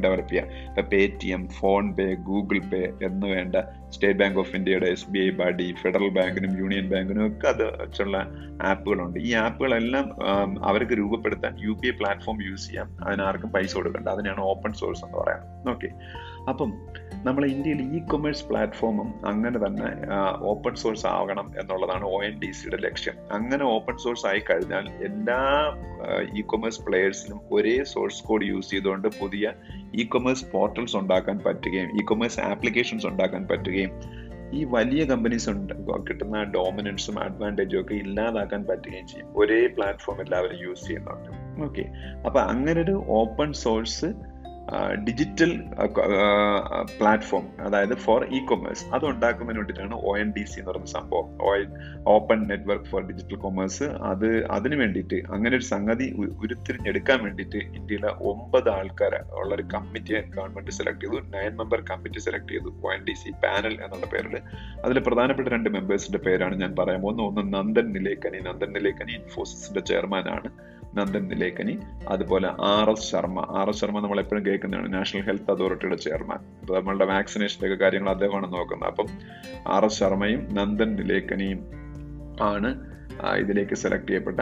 ഡെവലപ്പ് ചെയ്യാം. ഇപ്പം Paytm PhonePe Google Pay എന്ന് വേണ്ട സ്റ്റേറ്റ് ബാങ്ക് ഓഫ് ഇന്ത്യയുടെ S B I buddy federal ബാങ്കിനും union ബാങ്കിനും ഒക്കെ അത് വെച്ചുള്ള ആപ്പുകളുണ്ട്. ഈ ആപ്പുകളെല്ലാം അവർക്ക് രൂപപ്പെടുത്താൻ U P I platform use ചെയ്യാം. അതിനാർക്കും പൈസ കൊടുക്കണ്ട. അതിനാണ് ഓപ്പൺ സോഴ്സ് എന്ന് പറയുന്നത് ഓക്കെ അപ്പം നമ്മൾ ഇന്ത്യയിൽ ഇ കൊമേഴ്സ് പ്ലാറ്റ്ഫോമും അങ്ങനെ തന്നെ ഓപ്പൺ സോഴ്സ് ആവണം എന്നുള്ളതാണ് ഒ എൻ ഡി സിയുടെ ലക്ഷ്യം. അങ്ങനെ ഓപ്പൺ സോഴ്സ് ആയി കഴിഞ്ഞാൽ എല്ലാ ഇ കൊമേഴ്സ് പ്ലെയേഴ്സിനും ഒരേ സോഴ്സ് കോഡ് യൂസ് ചെയ്തുകൊണ്ട് പുതിയ ഇ കൊമേഴ്സ് പോർട്ടൽസ് ഉണ്ടാക്കാൻ പറ്റുകയും ഇ കൊമേഴ്സ് ആപ്ലിക്കേഷൻസ് ഉണ്ടാക്കാൻ പറ്റുകയും ഈ വലിയ കമ്പനീസ് ഉണ്ട് കിട്ടുന്ന ഡോമിനൻസും അഡ്വാന്റേജും ഒക്കെ ഇല്ലാതാക്കാൻ പറ്റുകയും ചെയ്യും. ഒരേ പ്ലാറ്റ്ഫോം എല്ലാവരും യൂസ് ചെയ്യുന്നുണ്ട്. ഓക്കെ അപ്പൊ അങ്ങനെ ഒരു ഓപ്പൺ സോഴ്സ് ഡിജിറ്റൽ പ്ലാറ്റ്ഫോം അതായത് ഫോർ ഇ കൊമേഴ്സ് അത് ഉണ്ടാക്കുന്നതിന് വേണ്ടിയിട്ടാണ് ഒ എൻ ഡി സി എന്ന് പറയുന്ന സംഭവം. Open network for digital commerce അത് അതിന് വേണ്ടിയിട്ട് അങ്ങനെ ഒരു സംഗതി ഉരുത്തിരിഞ്ഞെടുക്കാൻ വേണ്ടിയിട്ട് ഇന്ത്യയിലെ ഒമ്പത് ആൾക്കാർ ഉള്ള ഒരു കമ്മിറ്റി ഗവൺമെന്റ് സെലക്ട് ചെയ്തു. നയൻ മെമ്പർ കമ്മിറ്റി സെലക്ട് ചെയ്തു. O N D C panel എന്നുള്ള പേരിൽ. അതിൽ പ്രധാനപ്പെട്ട രണ്ട് മെമ്പേഴ്സിന്റെ പേരാണ് ഞാൻ പറയാൻ പോകുന്നത്. ഒന്ന് നന്ദൻ നിലേക്കനി. നന്ദൻ നിലേക്കനി ഇൻഫോസിസിന്റെ ചെയർമാനാണ് നന്ദൻ നിലേക്കനി. അതുപോലെ R S Sharma. R S Sharma നമ്മൾ എപ്പോഴും കേൾക്കുന്നതാണ്. നാഷണൽ ഹെൽത്ത് അതോറിറ്റിയുടെ ചെയർമാൻ. അപ്പോൾ നമ്മളുടെ വാക്സിനേഷന്റെ ഒക്കെ കാര്യങ്ങൾ അദ്ദേഹമാണ് നോക്കുന്നത്. അപ്പം ആർ എസ് ശർമ്മയും നന്ദൻ നിലേക്കനിയും ആണ് ഇതിലേക്ക് സെലക്ട് ചെയ്യപ്പെട്ട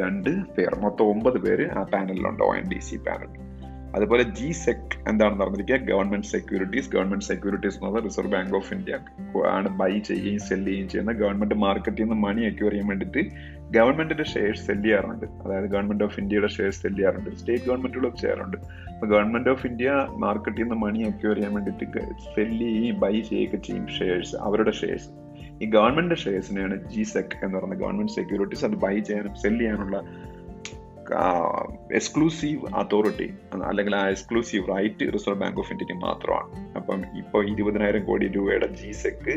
രണ്ട് പേർ. മൊത്തം ഒമ്പത് പേര് ആ പാനലിലുണ്ട് O N D C panel. അതുപോലെ ജി സെക് എന്താണെന്ന് പറഞ്ഞിരിക്കുക ഗവൺമെന്റ് സെക്യൂരിറ്റീസ് ഗവൺമെന്റ് സെക്യൂരിറ്റീസ് എന്ന് പറഞ്ഞാൽ റിസർവ് ബാങ്ക് ഓഫ് ഇന്ത്യ ആണ് ബൈ ചെയ്യുകയും സെൽ ചെയ്യുകയും ചെയ്യുന്ന ഗവൺമെന്റ് മാർക്കറ്റിൽ നിന്ന് മണി അക്യൂർ ചെയ്യാൻ വേണ്ടിയിട്ട് ഗവൺമെന്റിന്റെ ഷെയർസ് സെൽ ചെയ്യാറുണ്ട് അതായത് ഗവൺമെന്റ് ഓഫ് ഇന്ത്യയുടെ ഷെയർസ് സെൽ ചെയ്യാറുണ്ട് സ്റ്റേറ്റ് ഗവൺമെന്റുകളും ചെയ്യാറുണ്ട്. അപ്പൊ ഗവൺമെന്റ് ഓഫ് ഇന്ത്യ മാർക്കറ്റിൽ നിന്ന് മണി അക്യൂർ ചെയ്യാൻ വേണ്ടിട്ട് സെൽ ചെയ്യുകയും ബൈ ചെയ്യുകയൊക്കെ ചെയ്യും ഷെയർസ് അവരുടെ ഷെയർസ്. ഈ ഗവൺമെന്റ് ഷെയർസിനെയാണ് ജി സെക് എന്ന് പറയുന്നത് ഗവൺമെന്റ് സെക്യൂരിറ്റീസ് അത് ബൈ ചെയ്യാനും സെൽ ചെയ്യാനുള്ള എക്സ്ക്ലൂസീവ് അതോറിറ്റി അല്ലെങ്കിൽ ആ exclusive right reserve bank of ഇന്ത്യയ്ക്ക് മാത്രമാണ്. അപ്പം ഇപ്പോൾ ഇരുപതിനായിരം കോടി രൂപയുടെ G sec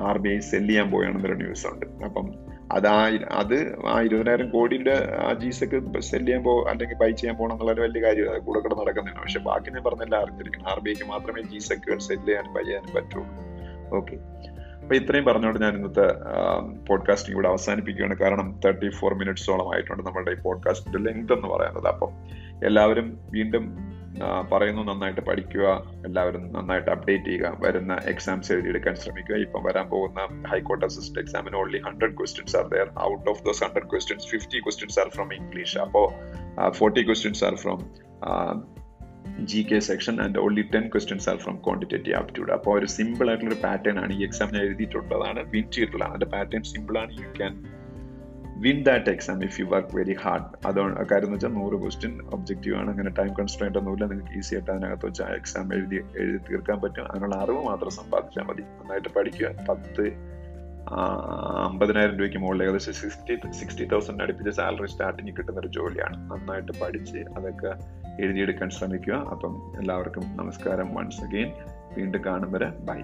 R B I sell ചെയ്യാൻ പോയാണെന്നൊരു ന്യൂസ് ഉണ്ട്. അപ്പം അത് അത് ആ ഇരുപതിനായിരം കോടിയുടെ ആ ജീസൊക്കെ സെക്ക് സെൽ ചെയ്യാൻ പോ അല്ലെങ്കിൽ ബൈ ചെയ്യാൻ പോകണം എന്നുള്ള വലിയ കാര്യം കൂടെ കൂടെ നടക്കുന്നില്ല പക്ഷെ ബാക്കി ഞാൻ പറഞ്ഞില്ല അറിഞ്ഞിരിക്കണം. ആർ ബി ഐക്ക് മാത്രമേ ജീസൊക്കെ സെൽ ചെയ്യാനും ബൈ ചെയ്യാനും പറ്റുള്ളൂ. ഓക്കെ അപ്പൊ ഇത്രയും പറഞ്ഞുകൊണ്ട് ഞാൻ ഇന്നത്തെ പോഡ്കാസ്റ്റിംഗ് ഇവിടെ അവസാനിപ്പിക്കുകയാണ്. കാരണം തേർട്ടി ഫോർ മിനിറ്റ്സോളം ആയിട്ടുണ്ട് നമ്മുടെ ഈ പോഡ്കാസ്റ്റിന്റെ ലെങ്ത് എന്ന് പറയുന്നത്. അപ്പം എല്ലാവരും വീണ്ടും പറയുന്നു നന്നായിട്ട് പഠിക്കുക എല്ലാവരും നന്നായിട്ട് അപ്ഡേറ്റ് ചെയ്യുക വരുന്ന എക്സാംസ് എഴുതിയെടുക്കാൻ ശ്രമിക്കുക. ഇപ്പം വരാൻ പോകുന്ന ഹൈക്കോർട്ട് അസിസ്റ്റന്റ് എക്സാമിന് only hundred questions are there out of those hundred questions fifty questions are from English അപ്പോൾ forty questions are from G K section and only ten questions are from quantitative aptitude അപ്പോൾ ഒരു simple ആയിട്ടുള്ള ഒരു pattern ആണ് ഈ exam ഞാൻ എഴുതിയിട്ടുള്ളതാണ്. Win ചെയ്തിട്ടുള്ളതാണ് അതിന്റെ പാറ്റേൺ സിമ്പിൾ ആണ്. You can win that exam if you work very hard അതുകൊണ്ട് കാര്യം എന്ന് വെച്ചാൽ നൂറ് ക്വസ്റ്റ്യൻ ഒബ്ജക്റ്റീവ് ആണ്. അങ്ങനെ ടൈം കൺസ്ട്രൈന്റ് ഒന്നുമില്ല. നിങ്ങൾക്ക് ഈസി ആയിട്ട് അതിനകത്ത് വെച്ച് എക്സാം എഴുതി എഴുതി തീർക്കാൻ പറ്റും. അതിനുള്ള അറിവ് മാത്രം സമ്പാദിച്ചാൽ മതി. നന്നായിട്ട് പഠിക്കുക. പത്ത് അമ്പതിനായിരം രൂപയ്ക്ക് മുകളിൽ ഏകദേശം സിക്സ്റ്റി സിക്സ്റ്റി തൗസൻഡ് അടുപ്പിച്ച് സാലറി സ്റ്റാർട്ടിങ് കിട്ടുന്ന ഒരു ജോലിയാണ്. നന്നായിട്ട് പഠിച്ച് അതൊക്കെ എഴുതിയെടുക്കാൻ ശ്രമിക്കുക. അപ്പം എല്ലാവർക്കും നമസ്കാരം വൺസ് അഗെയിൻ വീണ്ടും കാണും വരെ. ബൈ